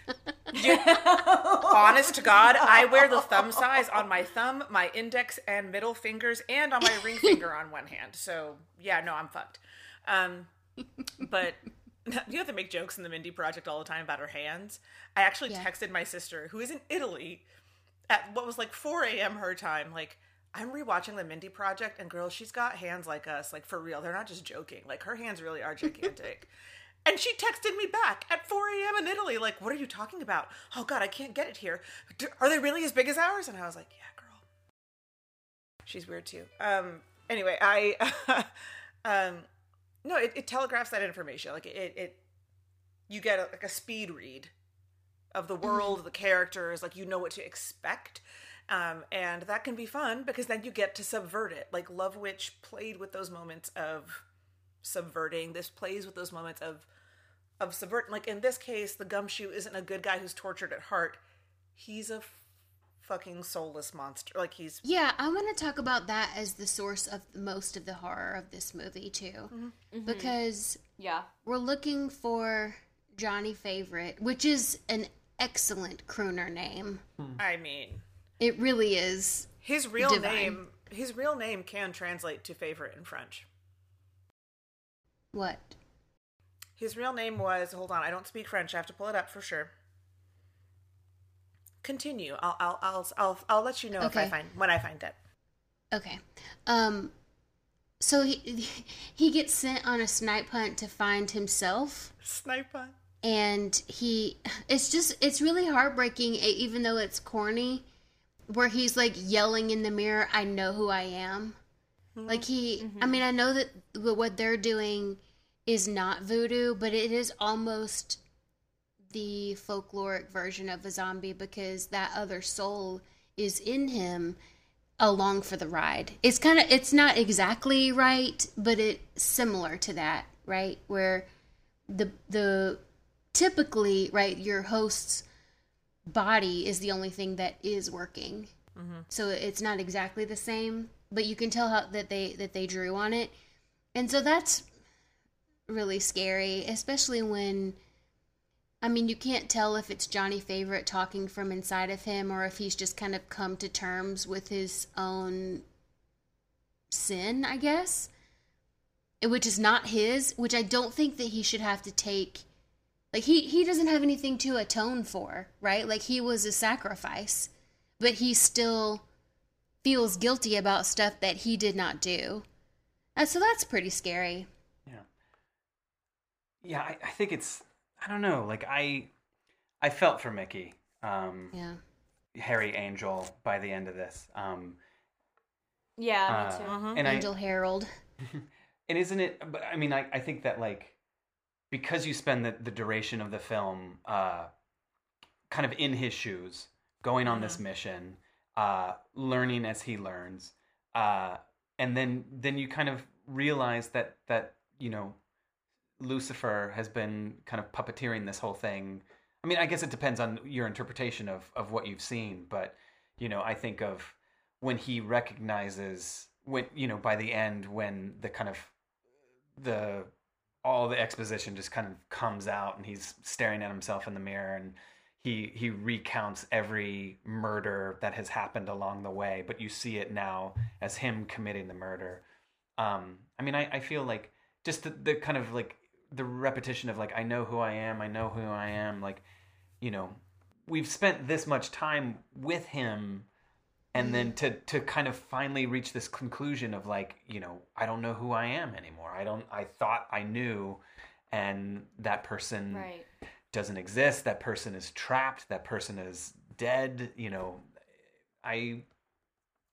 honest to God, I wear the thumb size on my thumb, my index and middle fingers, and on my ring finger on one hand. So yeah, no, I'm fucked. Um, but you have to make jokes in the Mindy Project all the time about her hands. I actually Yeah. texted my sister, who is in Italy, at what was like 4 a.m. her time, like. I'm rewatching the Mindy Project, and girl, she's got hands like us, like for real. They're not just joking. Like her hands really are gigantic. And she texted me back at 4 a.m. in Italy, like, what are you talking about? Oh, God, I can't get it here. Are they really as big as ours? And I was like, yeah, girl. She's weird too. Um, anyway, I, um, no, it, it telegraphs that information. Like, it, it you get a, like a speed read of the world, the characters, like, you know what to expect. Um, and that can be fun because then you get to subvert it. Like, Love Witch played with those moments of subverting. This plays with those moments of of subvert. Like in this case, the gumshoe isn't a good guy who's tortured at heart. He's a fucking soulless monster. Like he's Yeah, I want to talk about that as the source of most of the horror of this movie too, mm-hmm. Mm-hmm. because Yeah. we're looking for Johnny Favorite, which is an excellent crooner name. Hmm. I mean, It really is. his real Divine. name his real name can translate to favorite in French. What? His real name was hold on, I don't speak French. I have to pull it up for sure. Continue. I'll I'll I'll I'll, I'll let you know if I find when I find it. Okay. Um so he he gets sent on a snipe hunt to find himself Snipe hunt. and he it's just it's really heartbreaking even though it's corny where he's like yelling in the mirror i know who i am like he i mean i know that what they're doing is not voodoo but it is almost the folkloric version of a zombie because that other soul is in him along for the ride. It's kind of it's not exactly right but it's similar to that right? Where the the typically right your host's body is the only thing that is working. Mm-hmm. so it's not exactly the same but you can tell how that they that they drew on it. And so that's really scary especially when i mean you can't tell if it's johnny favorite talking from inside of him or if he's just kind of come to terms with his own sin i guess eh, which is not his, which I don't think that he should have to take. Like he he doesn't have anything to atone for, right? Like he was a sacrifice, but he still feels guilty about stuff that he did not do. And so that's pretty scary. Yeah. Yeah, I, I think it's I don't know, like I I felt for Mickey, um Yeah. Harry Angel by the end of this. Um Yeah, uh, me too. and Angel I Harold. and isn't it but I mean I, I think that like because you spend the, the duration of the film uh kind of in his shoes, going on this mission, uh learning as he learns, uh and then then you kind of realize that that, you know, Lucifer has been kind of puppeteering this whole thing. I mean, I guess it depends on your interpretation of of what you've seen, but you know, I think of when he recognizes when you know by the end when the kind of the all the exposition just kind of comes out and he's staring at himself in the mirror and he he recounts every murder that has happened along the way but you see it now as him committing the murder um i mean i, I feel like just the, the kind of like the repetition of like i know who i am i know who i am like you know we've spent this much time with him and then to to kind of finally reach this conclusion of like you know i don't know who i am anymore. I don't i thought i knew and that person Right. doesn't exist. That person is trapped. That person is dead you know. I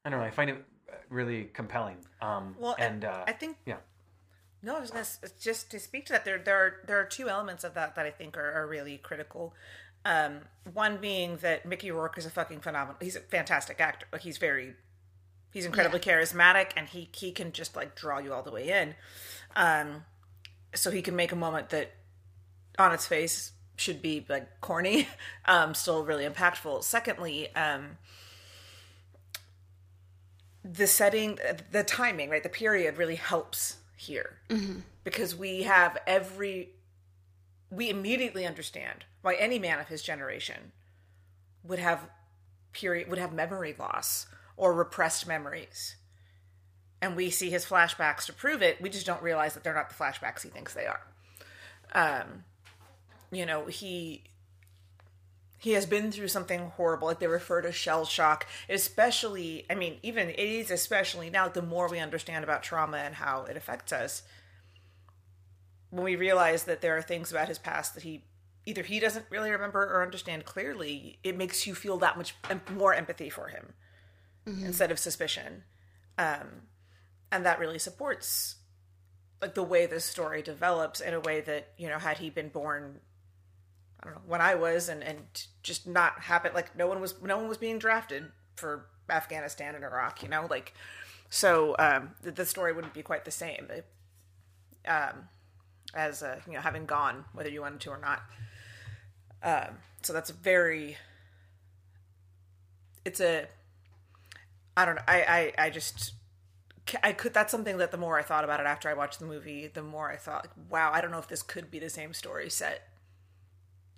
i don't know. I find it really compelling um Well, and uh I think yeah No, I was gonna just to speak to that. There, there are there are two elements of that that I think are, are really critical. Um, one being that Mickey Rourke is a fucking phenomenal. He's a fantastic actor. Like he's very, he's incredibly charismatic, and he he can just like draw you all the way in. Um, so he can make a moment that, on its face, should be like corny, um, still really impactful. Secondly, um, the setting, the timing, right, the period really helps here because we have every, we immediately understand why any man of his generation would have period would have memory loss or repressed memories. And we see his flashbacks to prove it. We just don't realize that they're not the flashbacks he thinks they are. Um, you know, he he has been through something horrible like they refer to shell shock especially i mean even it is especially now the more we understand about trauma and how it affects us when we realize that there are things about his past that he either he doesn't really remember or understand clearly it makes you feel that much more empathy for him instead of suspicion. Um, and that really supports like the way this story develops in a way that you know had he been born I don't know when I was and and just not happen like no one was no one was being drafted for Afghanistan and Iraq you know like so um the, the story wouldn't be quite the same um as uh, you know having gone whether you wanted to or not um so that's very it's a I don't know. I I I just I could that's something that the more I thought about it after I watched the movie, the more I thought, wow, I don't know if this could be the same story set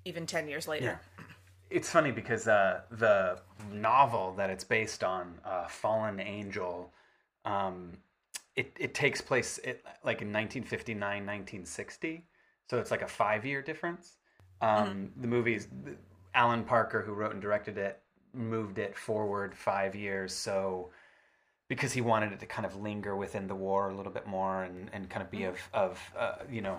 even 10 years later. Yeah. It's funny because uh, the novel that it's based on, uh, Fallen Angel, um, it, it takes place it, like in 1959, 1960. So it's like a five year difference. Um, The movie's Alan Parker, who wrote and directed it, moved it forward five years. So because he wanted it to kind of linger within the war a little bit more and, and kind of be of, of uh, you know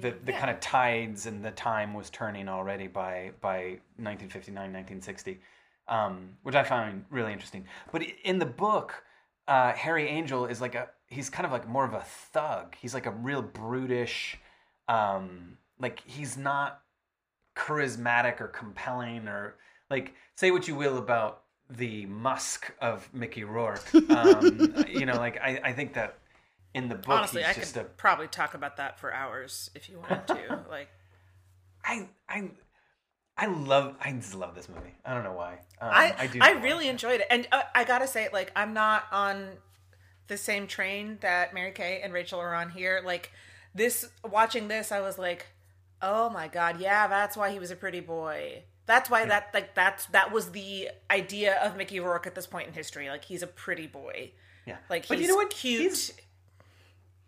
the, the kind of tides and the time was turning already by by 1959 1960 um, which i found really interesting. But in the book uh, harry angel is like a he's kind of like more of a thug. He's like a real brutish um, like he's not charismatic or compelling or like say what you will about the musk of mickey rourke um, you know like I, I think that in the book Honestly, he's I just could a probably talk about that for hours if you wanted to. like I I I love I just love this movie. I don't know why. Um, I I do. I really enjoyed it. And uh, I got to say like I'm not on the same train that Mary Kay and Rachel are on here. Like this watching this I was like, "Oh my god, yeah, that's why he was a pretty boy." That's why that like that's that was the idea of Mickey Rourke at this point in history. Like he's a pretty boy. Yeah, Like he's but you know what? cute. He's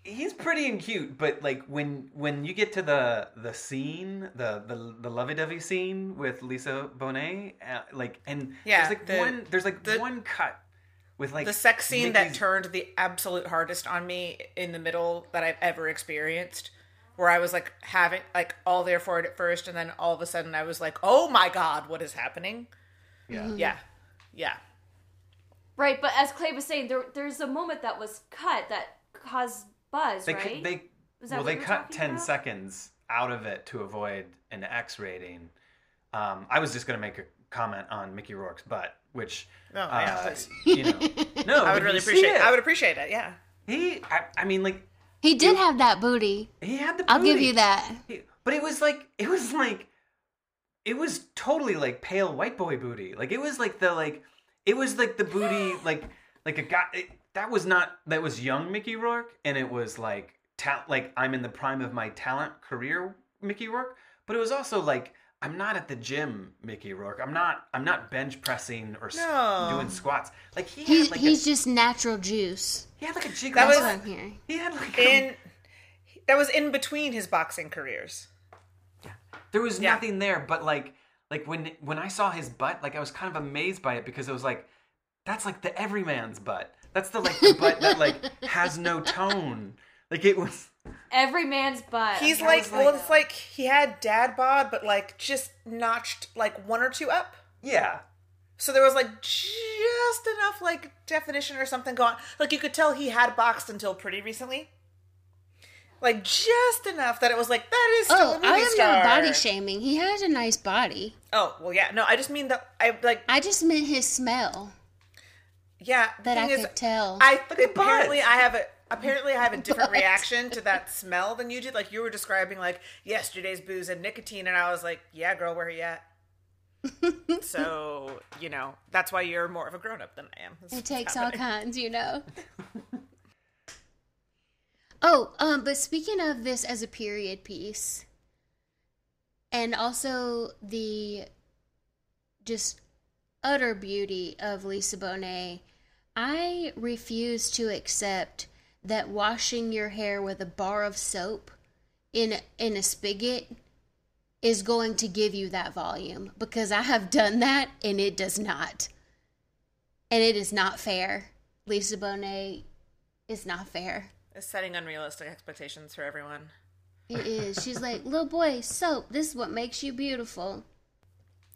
he's pretty and cute, but like when when you get to the the scene, the the the lovey-dovey scene with Lisa Bonet, uh, like and Yeah, there's like the- one there's like the- one cut with like the sex scene that turned the absolute hardest on me in the middle that I've ever experienced. Where I was like having like all there for it at first, and then all of a sudden I was like, "Oh my god, what is happening?" Yeah. Yeah, yeah. Right, but as Clay was saying, there there's a moment that was cut that caused buzz, They right? cut- they Is that well they you cut ten about? seconds out of it to avoid an X rating. Um, I was just gonna make a comment on Mickey Rourke's butt, which Oh, yeah, uh, please. you know, no, I would really appreciate. it. I would appreciate it. Yeah. He, I, I mean, like He did have that booty. he had the. Booty. I'll give you that. He- but it was like it was like it was totally like pale white boy booty. Like it was like the like it was like the booty like like a guy. It, that was not that was young Mickey Rourke, and it was like ta- like I'm in the prime of my talent career Mickey Rourke. But it was also like I'm not at the gym Mickey Rourke. I'm not I'm not bench pressing or No. doing squats. Like he He, had like he's a, just natural juice. he had like a jig. That was- what I'm hearing. he had like a, In that was in between his boxing careers. Yeah, There was Yeah. nothing there, but like like when when I saw his butt, like I was kind of amazed by it because it was like that's like the everyman's butt. That's the like the butt that like has no tone. Like it was Every man's butt. He's I like, well, it's like he had dad bod, but like just notched like one or two up. yeah. So there was like just enough like definition or something going. Like you could tell he had boxed until pretty recently. Like just enough that it was like that is still oh, a Oh, movie I am star. not body shaming. He has a nice body. Oh well, yeah. No, I just mean that I like I just meant his smell yeah. that I thing is, could tell. I Look at apparently. I have a apparently I have a different Butt. reaction to that smell than you did. Like you were describing like yesterday's booze and nicotine, and I was like, yeah, girl, where are you at? so you know that's why you're more of a grown up than I am. That's It takes all kinds, you know. oh, um, but speaking of this as a period piece, and also the just utter beauty of Lisa Bonet, I refuse to accept that washing your hair with a bar of soap in in a spigot is going to give you that volume because I have done that and it does not. And it is not fair. Lisa Bonet is not fair. It's setting unrealistic expectations for everyone. It is. She's like, little boy, soap. This is what makes you beautiful.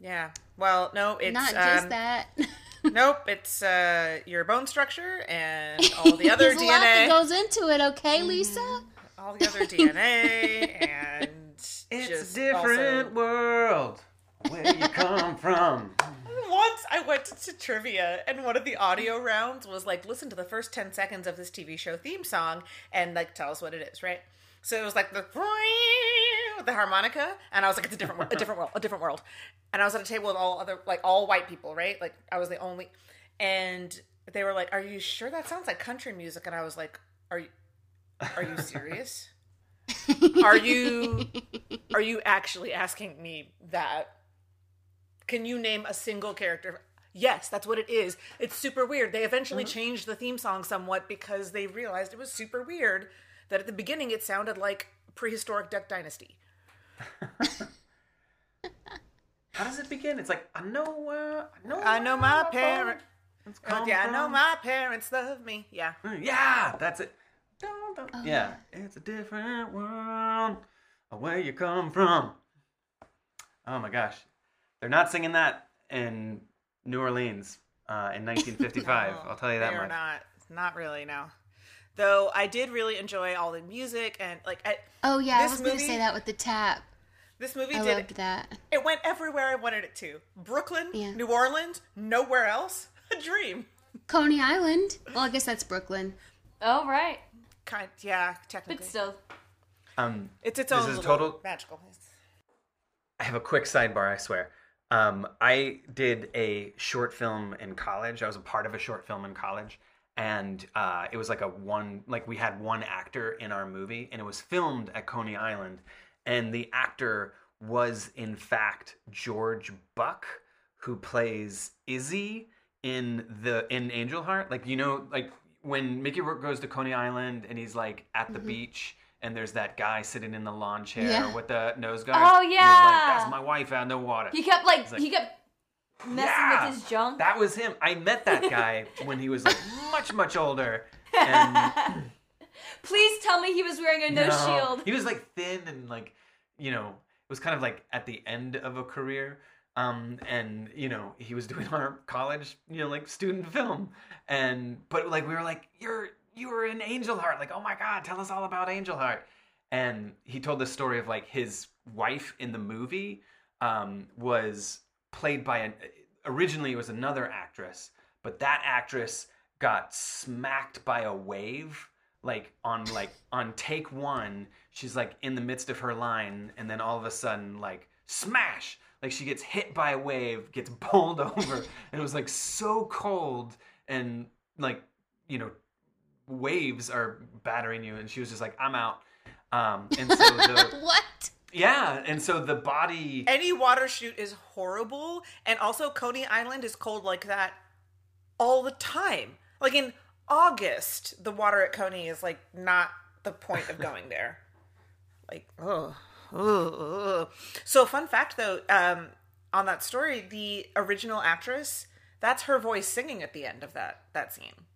Yeah. Well, no, it's not just um, that. Nope, it's uh, your bone structure and all the other There's a lot that DNA, goes into it, okay, Lisa? all the other DNA, and It's just a different also- world where you come from. Once I went to trivia, and one of the audio rounds was like, listen to the first 10 seconds of this TV show theme song and like tell us what it is, right? So it was like the with the harmonica, and I was like, it's a different, wor- a different world, a different world. And I was at a table with all other, like all white people, right? Like I was the only, and they were like, "Are you sure that sounds like country music?" And I was like, "Are you, are you serious? are you, are you actually asking me that? Can you name a single character?" Yes, that's what it is. It's super weird. They eventually mm-hmm. changed the theme song somewhat because they realized it was super weird that at the beginning it sounded like prehistoric Duck Dynasty. How does it begin? It's like I know where I know. I know my my parents. bones come yeah, I know my parents love me. Yeah. Yeah, that's it. Dun, dun. yeah, it's a different world of where you come from. Oh my gosh, they're not singing that in New Orleans uh, in 1955. I'll tell you that they are much. not. Not really, no. Though I did really enjoy all the music and like I, Oh yeah, I This was gonna movie- say that with the tap. this movie I did loved that. it went everywhere I wanted it to. Brooklyn, Yeah. New Orleans, nowhere else. A dream. Coney Island. Well, I guess that's Brooklyn. Oh, right. Kind yeah, technically. But still. Um, it's its This is total- magical place. I have a quick sidebar, I swear. Um, I did a short film in college. I was a part of a short film in college, and uh, it was like a one, like we had one actor in our movie, and it was filmed at Coney Island, and the actor was in fact George Buck, who plays Izzy in the in Angel Heart. Like you know, like when Mickey Rourke goes to Coney Island and he's like at the beach. And there's that guy sitting in the lawn chair Yeah. with the nose guard. Oh, yeah. like, That's my wife out in the water. He kept, like, like, he kept messing Yeah, with his junk. That was him. I met that guy when he was like much, much older. And Please tell me he was wearing a no, shield. He was like thin and like, you know, it was kind of like at the end of a career. Um, and you know, he was doing our college, you know, like student film. And but like we were like, You're you were in Angel Heart, like, oh my god, tell us all about Angel Heart. And he told the story of like his wife in the movie um, was played by an originally it was another actress, but that actress got smacked by a wave like on like on take one she's like in the midst of her line and then all of a sudden like smash like she gets hit by a wave gets bowled over and it was like so cold and like you know waves are battering you and she was just like i'm out um and so the what? Yeah and so the body Any water shoot is horrible, and also Coney Island is cold like that all the time. Like in August, the water at Coney is like not the point of going there. Like, oh, oh, So, fun fact though, um, on that story, the original actress, that's her voice singing at the end of that that scene.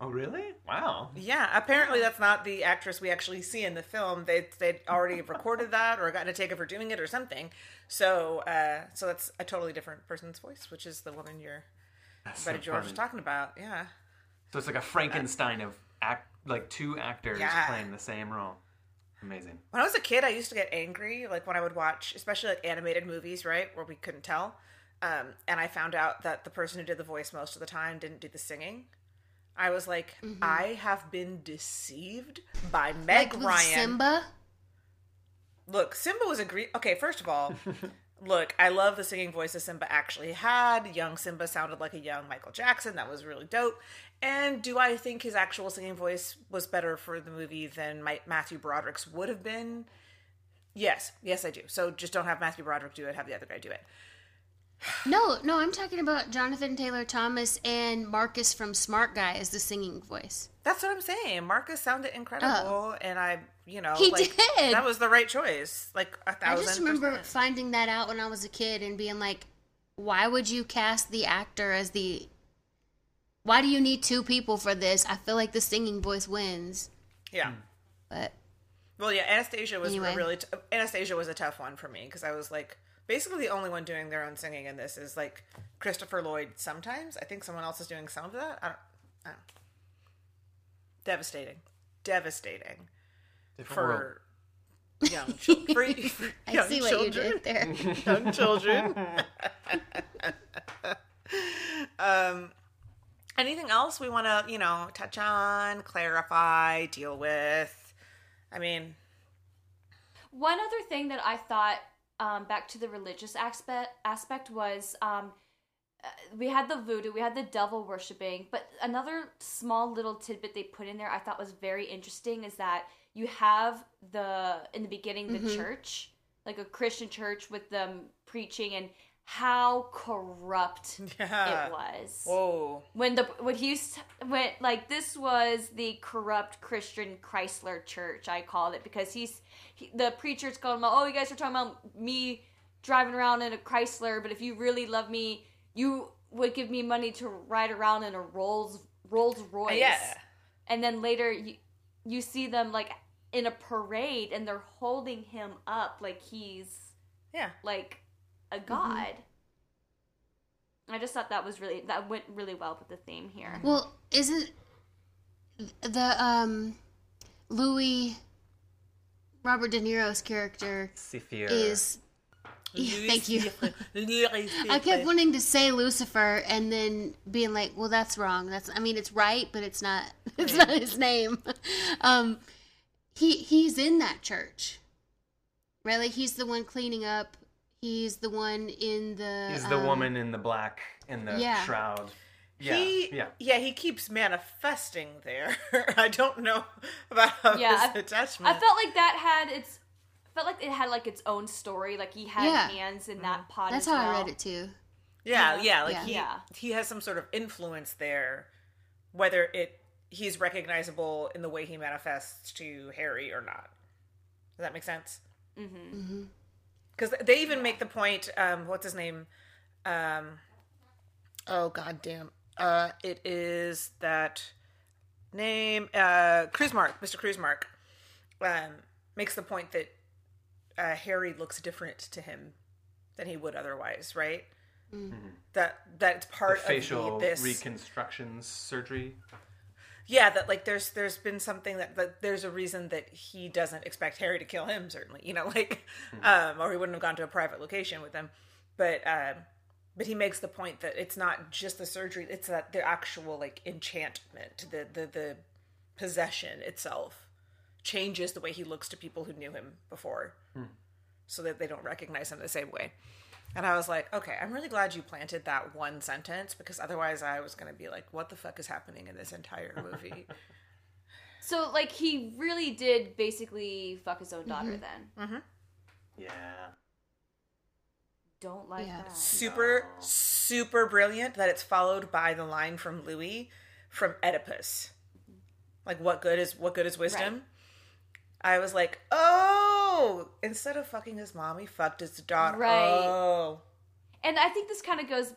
Oh really wow Yeah, apparently that's not the actress we actually see in the film. They they'd already recorded that or gotten a take of her doing it or something. So uh, so that's a totally different person's voice, which is the woman you're That's so George was talking about. Yeah. so it's like a frankenstein of act like two actors Yeah. playing the same role amazing When I was a kid, I used to get angry, like when I would watch, especially like animated movies, right, where we couldn't tell. Um, and I found out that the person who did the voice most of the time didn't do the singing. I was like, mm-hmm. I have been deceived by Meg Like Ryan. Simba. Look, Simba was a great. Okay, first of all, look, I love the singing voice that Simba actually had. Young Simba sounded like a young Michael Jackson. That was really dope. And do I think his actual singing voice was better for the movie than my, Matthew Broderick's would have been? Yes, yes, I do. So just don't have Matthew Broderick do it. Have the other guy do it. No, no, I'm talking about Jonathan Taylor Thomas and Marcus from Smart Guy as the singing voice. That's what I'm saying. Marcus sounded incredible, oh. and I, you know, Oh. He like, did. That was the right choice. Like a I thousand. I just remember percent. finding that out when I was a kid and being like, why would you cast the actor as the. Why do you need two people for this? I feel like the singing voice wins. Yeah. Hmm. But Well, yeah, Anastasia was Anyway. a really t- Anastasia was a tough one for me because I was like basically the only one doing their own singing in this is like Christopher Lloyd. Sometimes I think someone else is doing some of that. I don't. I don't. Devastating, devastating Different world. for young children. For, for I young see what children. you did there. young children. um, anything else we want to, you know, touch on, clarify, deal with? I mean, One other thing that I thought um, back to the religious aspect aspect was um, uh, we had the voodoo, we had the devil worshiping, but another small little tidbit they put in there I thought was very interesting is that you have the in the beginning the church, like a Christian church with them preaching and how corrupt Yeah. it was Whoa. when the when he went like this was the corrupt Christian Chrysler Church I called it because he's he, the preacher's going oh you guys are talking about me driving around in a Chrysler but if you really love me you would give me money to ride around in a Rolls Rolls Royce Yeah. and then later you you see them like in a parade and they're holding him up like he's Yeah. like a god. I just thought that was really that went really well with the theme here. Well, isn't the um Louis Robert De Niro's character Cyphre. is Yeah, thank you. I I kept wanting to say Lucifer and then being like, well, that's wrong. That's I mean, it's right, but it's not. It's not his name. Um, he he's in that church. Right, like he's the one cleaning up. He's the one in the. He's the um, woman in the black in the yeah. shroud. Yeah, He, yeah. yeah, he keeps manifesting there. I don't know about Yeah, his I- attachment. I felt like that had its felt like it had like its own story. Like he had Yeah. hands in that pot. That's as how I read it too. yeah, Yeah. yeah, like Yeah. he Yeah. he has some sort of influence there, whether it he's recognizable in the way he manifests to Harry or not. Does that make sense? Mm-hmm. Mm-hmm. Because they even make the point. Um, what's his name? Um, oh god damn! Uh, it is that name. Uh, Krusemark, Mr. Krusemark, um, makes the point that uh, Harry looks different to him than he would otherwise, right? That that's The part facial of the, this. reconstructions surgery. Yeah, that like there's there's been something that that there's a reason that he doesn't expect Harry to kill him. Certainly, you know, like, um, or he wouldn't have gone to a private location with him. But um, but he makes the point that it's not just the surgery; it's that the actual like enchantment, the the the possession itself changes the way he looks to people who knew him before, so that they don't recognize him the same way. And I was like, okay, I'm really glad you planted that one sentence because otherwise I was going to be like, what the fuck is happening in this entire movie? So like he really did basically fuck his own mm-hmm. daughter. Then mm-hmm. Yeah. don't like Yeah. that. super, super brilliant that it's followed by the line from Louis from Oedipus. Mm-hmm. Like, what good is what good is wisdom? Right. I was like, oh, instead of fucking his mom, he fucked his daughter. Right. Oh, And I think this kind of goes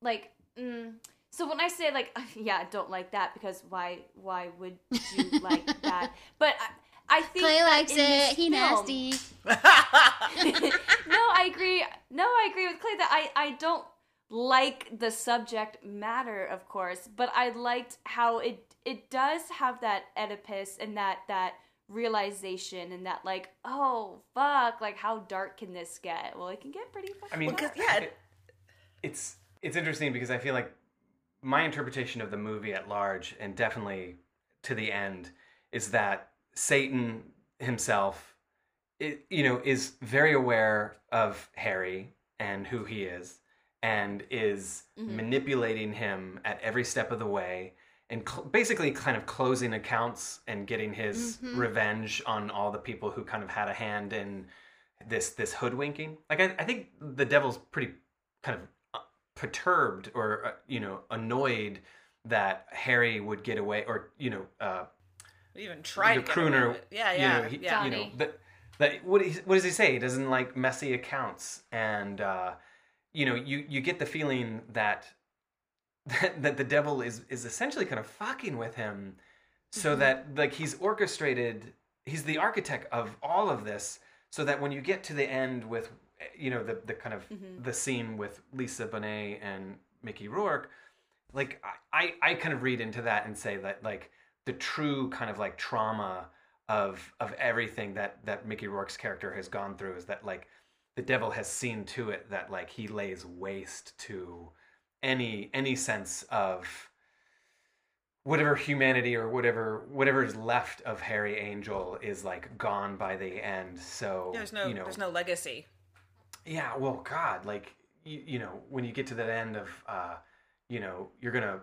like. Mm, so when I say like, yeah, I don't like that because why? Why would you like that? But I, I think Clay likes it. this He film- nasty. no, I agree. No, I agree with Clay that I I don't like the subject matter, of course, but I liked how it it does have that Oedipus and that that realization and that like oh fuck like how dark can this get well it can get pretty fucking I mean, dark. yeah, it- it's it's interesting because I feel like my interpretation of the movie at large, and definitely to the end, is that Satan himself, i you know, is very aware of Harry and who he is, and is mm-hmm. manipulating him at every step of the way. And cl- basically, kind of closing accounts and getting his revenge on all the people who kind of had a hand in this this hoodwinking. Like I, I think the devil's pretty kind of uh, perturbed or uh, you know annoyed that Harry would get away, or you know, uh, even try the to get away crooner. it. Yeah, you yeah, know, he- yeah. You know, that what he, what does he say? He doesn't like messy accounts, and uh, you know, you you get the feeling that that, that the devil is is essentially kind of fucking with him, so Mm-hmm. that like he's orchestrated. He's the architect of all of this, so that when you get to the end with you know the the kind of the scene with Lisa Bonet and Mickey Rourke, like I, I I kind of read into that and say that like the true kind of like trauma of of everything that that Mickey Rourke's character has gone through is that like the devil has seen to it that like he lays waste to any any sense of whatever humanity or whatever whatever is left of Harry Angel is like gone by the end. So There's no you know, there's no legacy. yeah, well, God, like you, you know, when you get to that end of, uh, you know, you're gonna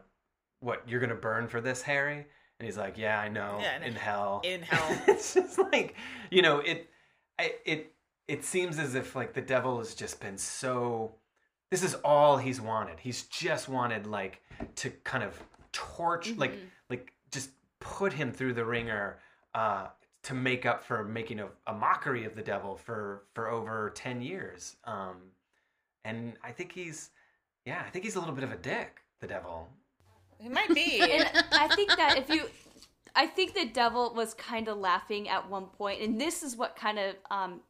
what you're gonna burn for this, Harry, and he's like, yeah, I know, Yeah, in hell, in hell. it's just like, you know, it, I, it, it seems as if like the devil has just been so. This is all he's wanted. He's just wanted like to kind of torch, like, like just put him through the ringer. Uh, to make up for making a, a mockery of the devil for for over 10 years um and i think he's yeah i think he's a little bit of a dick the devil It might be. And I think that if you, I think the devil was kind of laughing at one point, and this is what kind of um,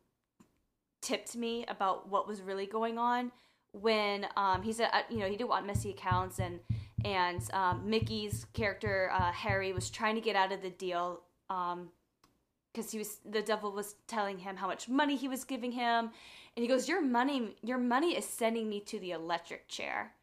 tipped me about what was really going on when um, he said, uh, you know, he didn't want messy accounts, and and um, Mickey's character uh, Harry was trying to get out of the deal. Um, because he was the devil was telling him how much money he was giving him and he goes your money your money is sending me to the electric chair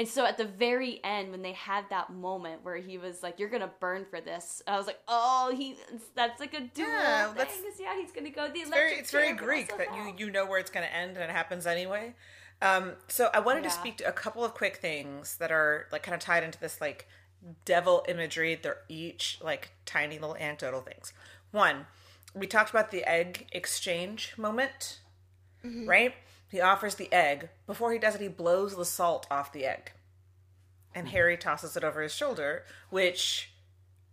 and so at the very end when they had that moment where he was like you're gonna burn for this i was like oh he that's like a dual Yeah, thing that's- yeah he's gonna go the it's electric very it's very Greek that you hell. you know where it's to end and it happens anyway. Um, so I wanted to speak to a couple of quick things that are like kind of tied into this like devil imagery. They're each like tiny little anecdotal things. One, we talked about the egg exchange moment, right? He offers the egg. Before he does it, he blows the salt off the egg, and Harry tosses it over his shoulder, which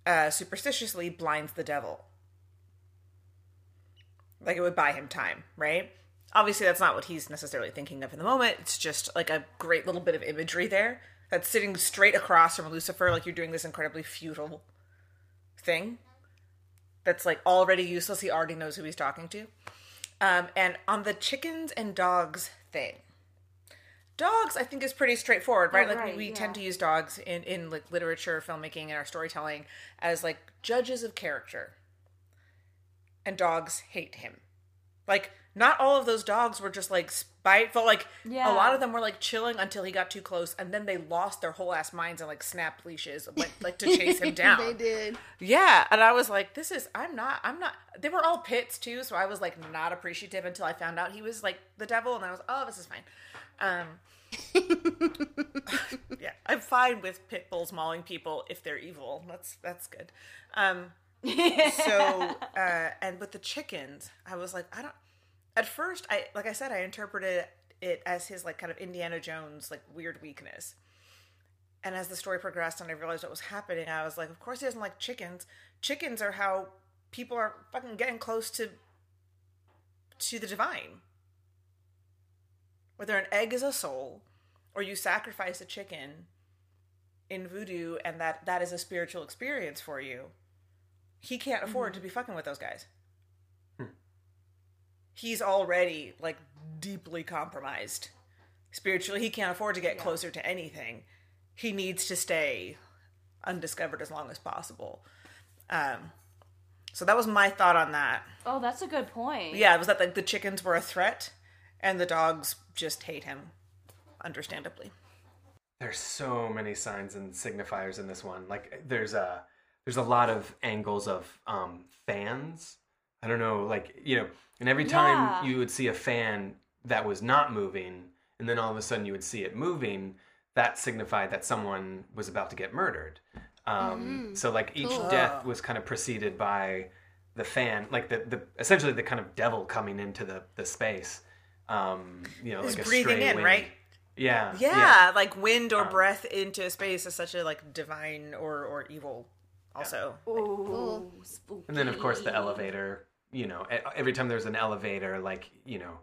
uh, superstitiously blinds the devil. Like it would buy him time, right? Obviously, that's not what he's necessarily thinking of in the moment. It's just like a great little bit of imagery there that's sitting straight across from Lucifer, like you're doing this incredibly futile thing that's like already useless. He already knows who he's talking to. Um, and on the chickens and dogs thing, dogs I think is pretty straightforward, right? Oh, like right, we, we yeah. tend to use dogs in in like literature, filmmaking, and our storytelling as like judges of character. And dogs hate him. Like not all of those dogs were just like spiteful. Like a lot of them were like chilling until he got too close, and then they lost their whole ass minds and like snapped leashes, went like to chase him down. they did. Yeah, and I was like, "This is I'm not I'm not." They were all pits too, so I was like not appreciative until I found out he was like the devil, and I was, "Oh, this is fine." Um, yeah, I'm fine with pit bulls mauling people if they're evil. That's that's good. Um, so uh, and with the chickens, I was like, I don't. At first, I like I said, I interpreted it as his like kind of Indiana Jones like weird weakness. And as the story progressed and I realized what was happening, I was like, of course he doesn't like chickens. Chickens are how people are fucking getting close to to the divine. Whether an egg is a soul or you sacrifice a chicken in voodoo and that that is a spiritual experience for you, he can't afford mm-hmm. to be fucking with those guys. He's already like deeply compromised. Spiritually, he can't afford to get closer to anything. He needs to stay undiscovered as long as possible. Um, so that was my thought on that. oh that's a good point Yeah, it was that like the chickens were a threat, and the dogs just hate him, understandably. there's so many signs and signifiers in this one like there's a there's a lot of angles of um fans i don't know like you know and every time Yeah. you would see a fan that was not moving and then all of a sudden you would see it moving that signified that someone was about to get murdered um so like each Cool. death was kind of preceded by the fan like the, the essentially the kind of devil coming into the the space um you know He's like a breathing stray in, wind. right? yeah Yeah, like wind or Um, breath into a space is such a like divine or or evil. Also, Ooh, spooky. And then, of course, the elevator. You know, e- every time there's an elevator, like you know,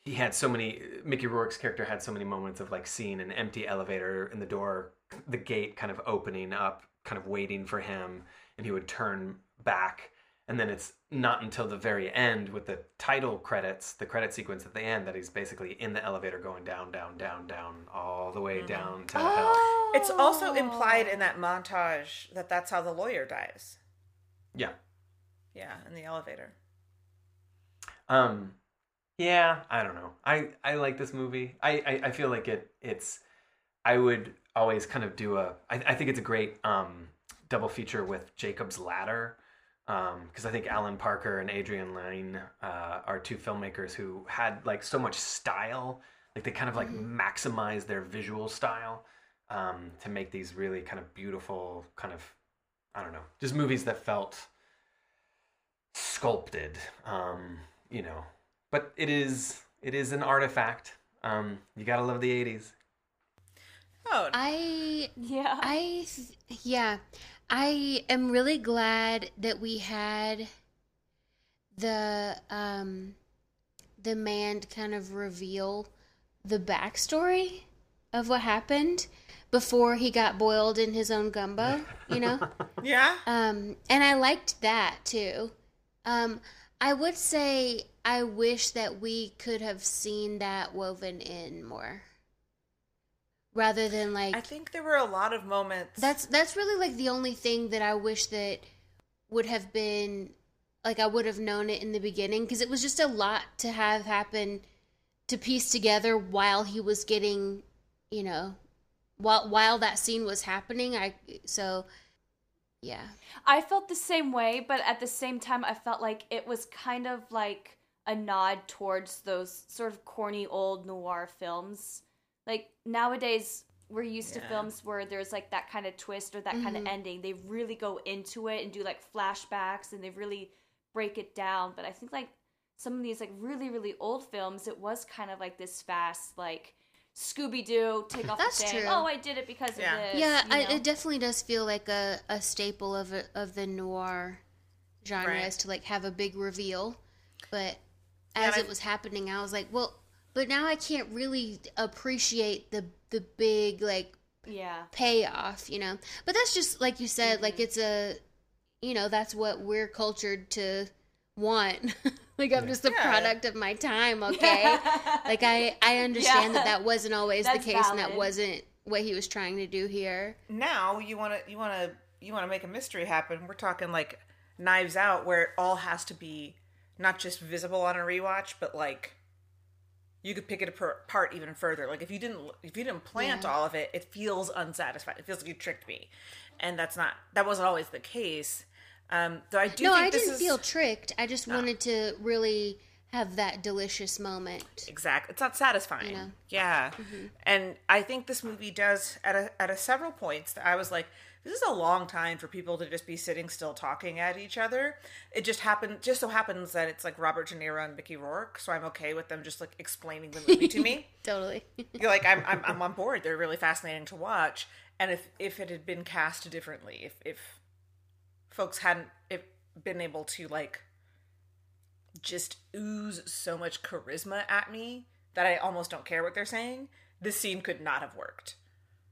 he had so many. Mickey Rourke's character had so many moments of like seeing an empty elevator and the door, the gate kind of opening up, kind of waiting for him, and he would turn back. And then it's not until the very end with the title credits, the credit sequence at the end, that he's basically in the elevator going down, down, down, down, all the way mm-hmm. down to hell. Oh. it's also implied in that montage that that's how the lawyer dies. Yeah. Yeah, in the elevator. Um, yeah, I don't know. I I like this movie. I I, I feel like it. It's. I would always kind of do a. I, I think it's a great um, double feature with Jacob's Ladder because I think Alan Parker and Adrian Lyne uh, are two filmmakers who had like so much style. Like they kind of like maximize their visual style um, to make these really kind of beautiful, kind of I don't know, just movies that felt sculpted. Um, you know, but it is it is an artifact. Um, you gotta love the '80s. Oh, I Yeah. I yeah, I am really glad that we had the um the man kind of reveal the backstory of what happened before he got boiled in his own gumbo, you know? yeah. Um, and I liked that too. Um, I would say I wish that we could have seen that woven in more, rather than like I think there were a lot of moments. that's that's really like the only thing that I wish that would have been like I would have known it in the beginning because it was just a lot to have happen to piece together while he was getting, you know, while while that scene was happening. I so yeah. I felt the same way, but at the same time, I felt like it was kind of like a nod towards those sort of corny old noir films. Like nowadays, we're used to films where there's like that kind of twist or that kind of mm-hmm. ending. They really go into it and do like flashbacks and they really break it down. But I think like some of these like really really old films, it was kind of like this fast like. Scooby Doo, take off That's the thing. true. Oh, I did it because Yeah. of this. Yeah, you I, it definitely does feel like a, a staple of a, of the noir genre Right. is to like have a big reveal. But as and it I- was happening, I was like, well, but now I can't really appreciate the the big like yeah. payoff, you know. But that's just like you said, Mm-hmm. like it's a, you know, that's what we're cultured to want. like I'm just a Yeah. product of my time, okay? like I I understand Yeah. that that wasn't always the That's case, and that wasn't what he was trying to do here. now you want to you want to you want to make a mystery happen. We're talking like Knives Out, where it all has to be not just visible on a rewatch, but like you could pick it apart even further. Like if you didn't if you didn't plant Yeah. all of it, it feels unsatisfying. It feels like you tricked me, and that's not that wasn't always the case. Um, though I do no, I didn't is, feel tricked. I just wanted to really have that delicious moment. Exactly. It's not satisfying. You know? Yeah. And I think this movie does at a at a several points that I was like, this is a long time for people to just be sitting still talking at each other. It just happened just so happens that it's like Robert De Niro and Mickey Rourke, so I'm okay with them just like explaining the movie to me. Totally. You're like I'm, I'm I'm on board. They're really fascinating to watch. And if if it had been cast differently, if if folks hadn't been able to like just ooze so much charisma at me that I almost don't care what they're saying, this scene could not have worked.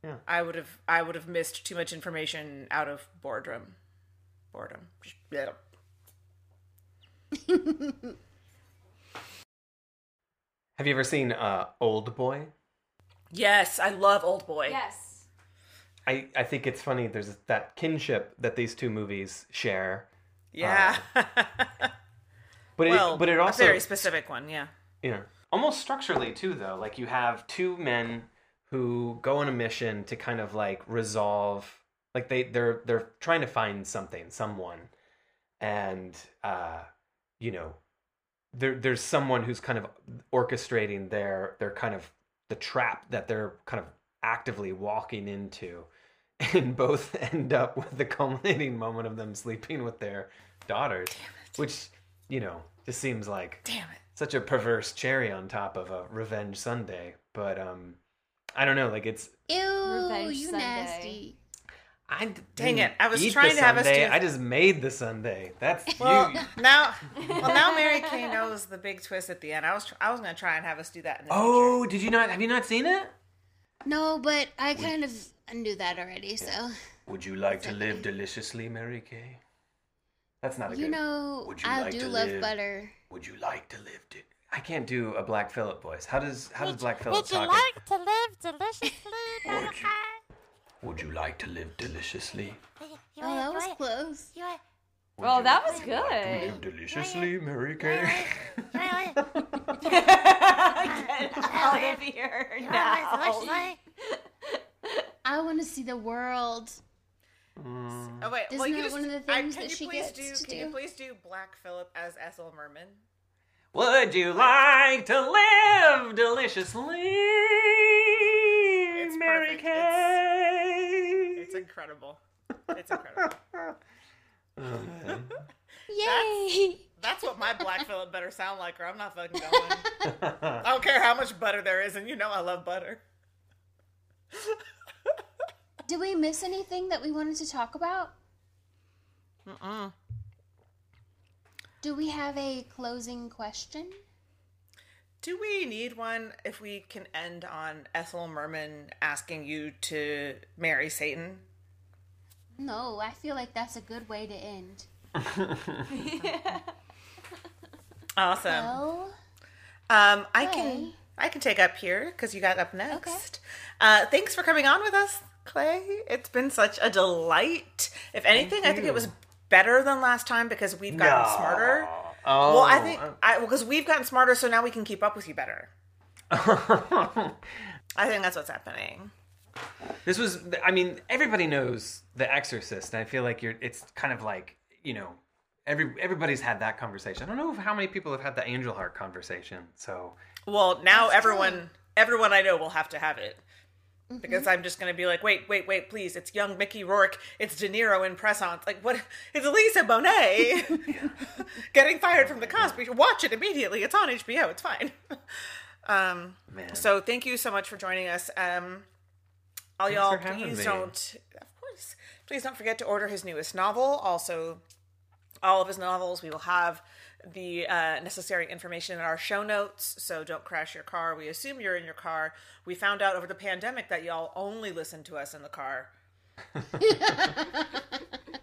Yeah. I would have I would have missed too much information out of boredom. Boredom. Just- yeah. Have you ever seen uh, Old Boy? Yes, I love Old Boy. Yes. I, I think it's funny. There's that kinship that these two movies share, Yeah. but well, it, but it a very specific one, yeah. Yeah. Almost structurally too though. Like you have two men who go on a mission to kind of like resolve like they they're they're trying to find something, someone. And uh you know, there there's someone who's kind of orchestrating their their kind of the trap that they're kind of actively walking into and both end up with the culminating moment of them sleeping with their daughters which you know just seems like Damn it. such a perverse cherry on top of a revenge sundae but um i don't know like it's Ew, Revenge you sundae. nasty. i Dang it, I was trying to have us sundae, do- i just made the sundae that's Well, you now, well, now Mary Kay knows the big twist at the end. I was, tr- I was gonna try and have us do that in the oh did you not have you not seen it No, but I kind of knew that already, so. Would you like to live deliciously mary kay? That's not a you good know Would you I like do to love live? butter. would you like to live de- i can't do a black phillip voice. How does how does black phillip Would you talk? like to live deliciously, Would you- Mordecai? would you like to live deliciously? You Oh, want- that you was want- close. You want- Would Well, you that was like to good. live deliciously mary kay? You want- Get out of here you want now. Deliciously? I I want to see the world. Mm. Oh wait, Isn't well you that just one of the I- things can that you she please gets do? to Can you please do Black Phillip as Ethel Merman? Would you like to live deliciously, It's Mary perfect. Kay? It's incredible. It's incredible. Yay! That's what my Black Phillip better sound like, or I'm not fucking going. I don't care how much butter there is, and you know I love butter. Did we miss anything that we wanted to talk about? Mm-mm. Do we have a closing question? Do we need one if we can end on Ethel Merman asking you to marry Satan? No, I feel like that's a good way to end. Awesome. Well, Um, I Okay. can I can take up here because you got up next. Uh, thanks for coming on with us, Clay. It's been such a delight. If anything, I think it was better than last time because we've gotten smarter. Oh, Well, I think oh. I because we've gotten smarter, so now we can keep up with you better. I think that's what's happening. this was. I mean, everybody knows The Exorcist. And I feel like you're. It's kind of like you know, every everybody's had that conversation. I don't know how many people have had the Angel Heart conversation. So Well, now everyone everyone I know will have to have it. Mm-hmm. Because I'm just gonna be like, wait, wait, wait, please! It's young Mickey Rourke. It's De Niro in press-ons. Like, what? It's Lisa Bonet getting fired from the Cosby. Watch it immediately. It's on HBO. It's fine. Um, man, so thank you so much for joining us. Um, all Thanks y'all, please me. don't, of course, please don't forget to order his newest novel. Also, all of his novels. We will have the uh, necessary information in our show notes, so don't crash your car. We assume you're in your car. We found out over the pandemic that y'all only listen to us in the car.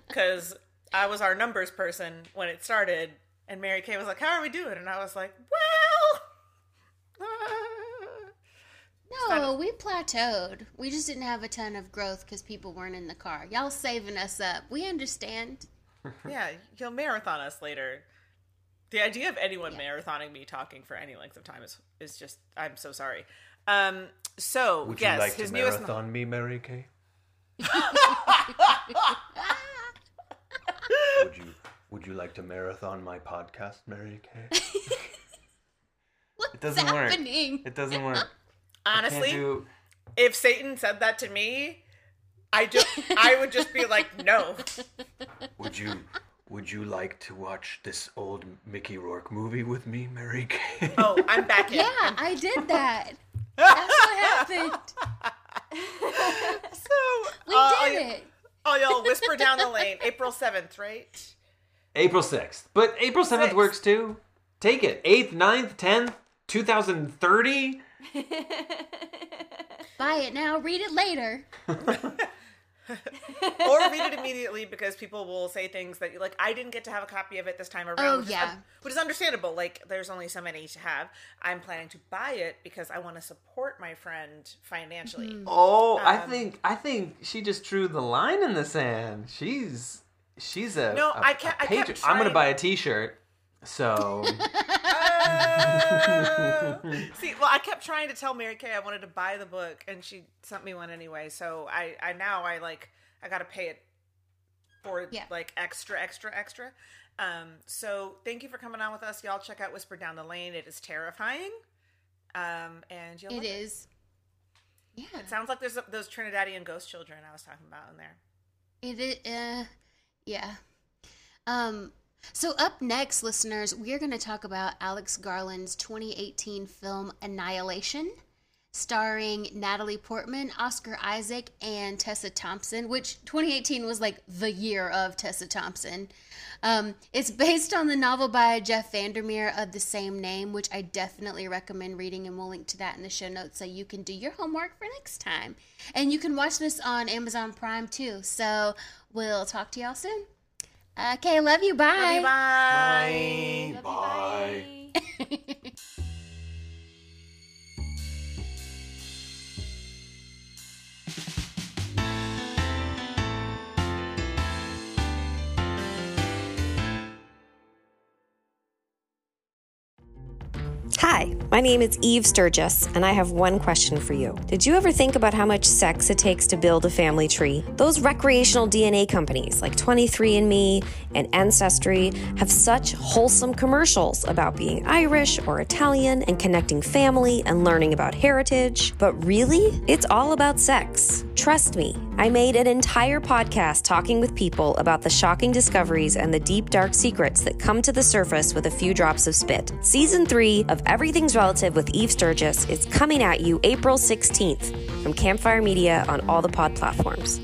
Because I was our numbers person when it started, and Mary Kay was like, How are we doing? And I was like, Well. no, we plateaued. We just didn't have a ton of growth because people weren't in the car. Y'all saving us up. We understand. yeah, you'll marathon us later. The idea of anyone marathoning me talking for any length of time is is just I'm so sorry. Um so would yes, you like his to newest marathon me, Mary Kay? would you Would you like to marathon my podcast, Mary Kay? What's doesn't work. It doesn't work. honestly, do. if Satan said that to me, I just I would just be like, no. Would you Would you like to watch this old Mickey Rourke movie with me, Mary Kay? Oh, I'm back in. Yeah, I did that. That's what happened. So We uh, did y- it. Oh, y'all whisper down the lane. April seventh, right? April 6th. But April 7th works too. Take it. 8th, 9th, 10th, 2030. Buy it now, read it later. Or read it immediately because people will say things that you like. I didn't get to have a copy of it this time around. Oh, which is yeah. un- which is understandable. Like, there's only so many to have. I'm planning to buy it because I want to support my friend financially. Mm-hmm. Oh, I Um, think I think she just drew the line in the sand. She's she's a No, a- I kept- I kept patron. I'm gonna buy a T-shirt. So Uh, see, well, I kept trying to tell Mary Kay I wanted to buy the book, and she sent me one anyway. So I, I now I like I got to pay it for Yeah. like extra, extra, extra. Um, so thank you for coming on with us, y'all. Check out Whisper Down the Lane. It is terrifying. Um, and you'll It. Yeah. It sounds like there's those Trinidadian ghost children I was talking about in there. It is, uh, yeah. Um, so up next, listeners, we are going to talk about Alex Garland's 2018 film Annihilation, starring Natalie Portman, Oscar Isaac, and Tessa Thompson, which 2018 was like the year of Tessa Thompson. Um, it's based on the novel by Jeff VanderMeer of the same name, which I definitely recommend reading, and we'll link to that in the show notes so you can do your homework for next time. And you can watch this on Amazon Prime too. So we'll talk to y'all soon. Okay, love you. Bye. Bye. bye. Bye. Hi, Hi, my name is Eve Sturgis, and I have one question for you. Did you ever think about how much sex it takes to build a family tree? Those recreational DNA companies like 23andMe and Ancestry have such wholesome commercials about being Irish or Italian and connecting family and learning about heritage. But really, it's all about sex. Trust me, I made an entire podcast talking with people about the shocking discoveries and the deep, dark secrets that come to the surface with a few drops of spit. Season 3 of Everything's Relative with Eve Sturgis is coming at you April 16th from Campfire Media on all the pod platforms.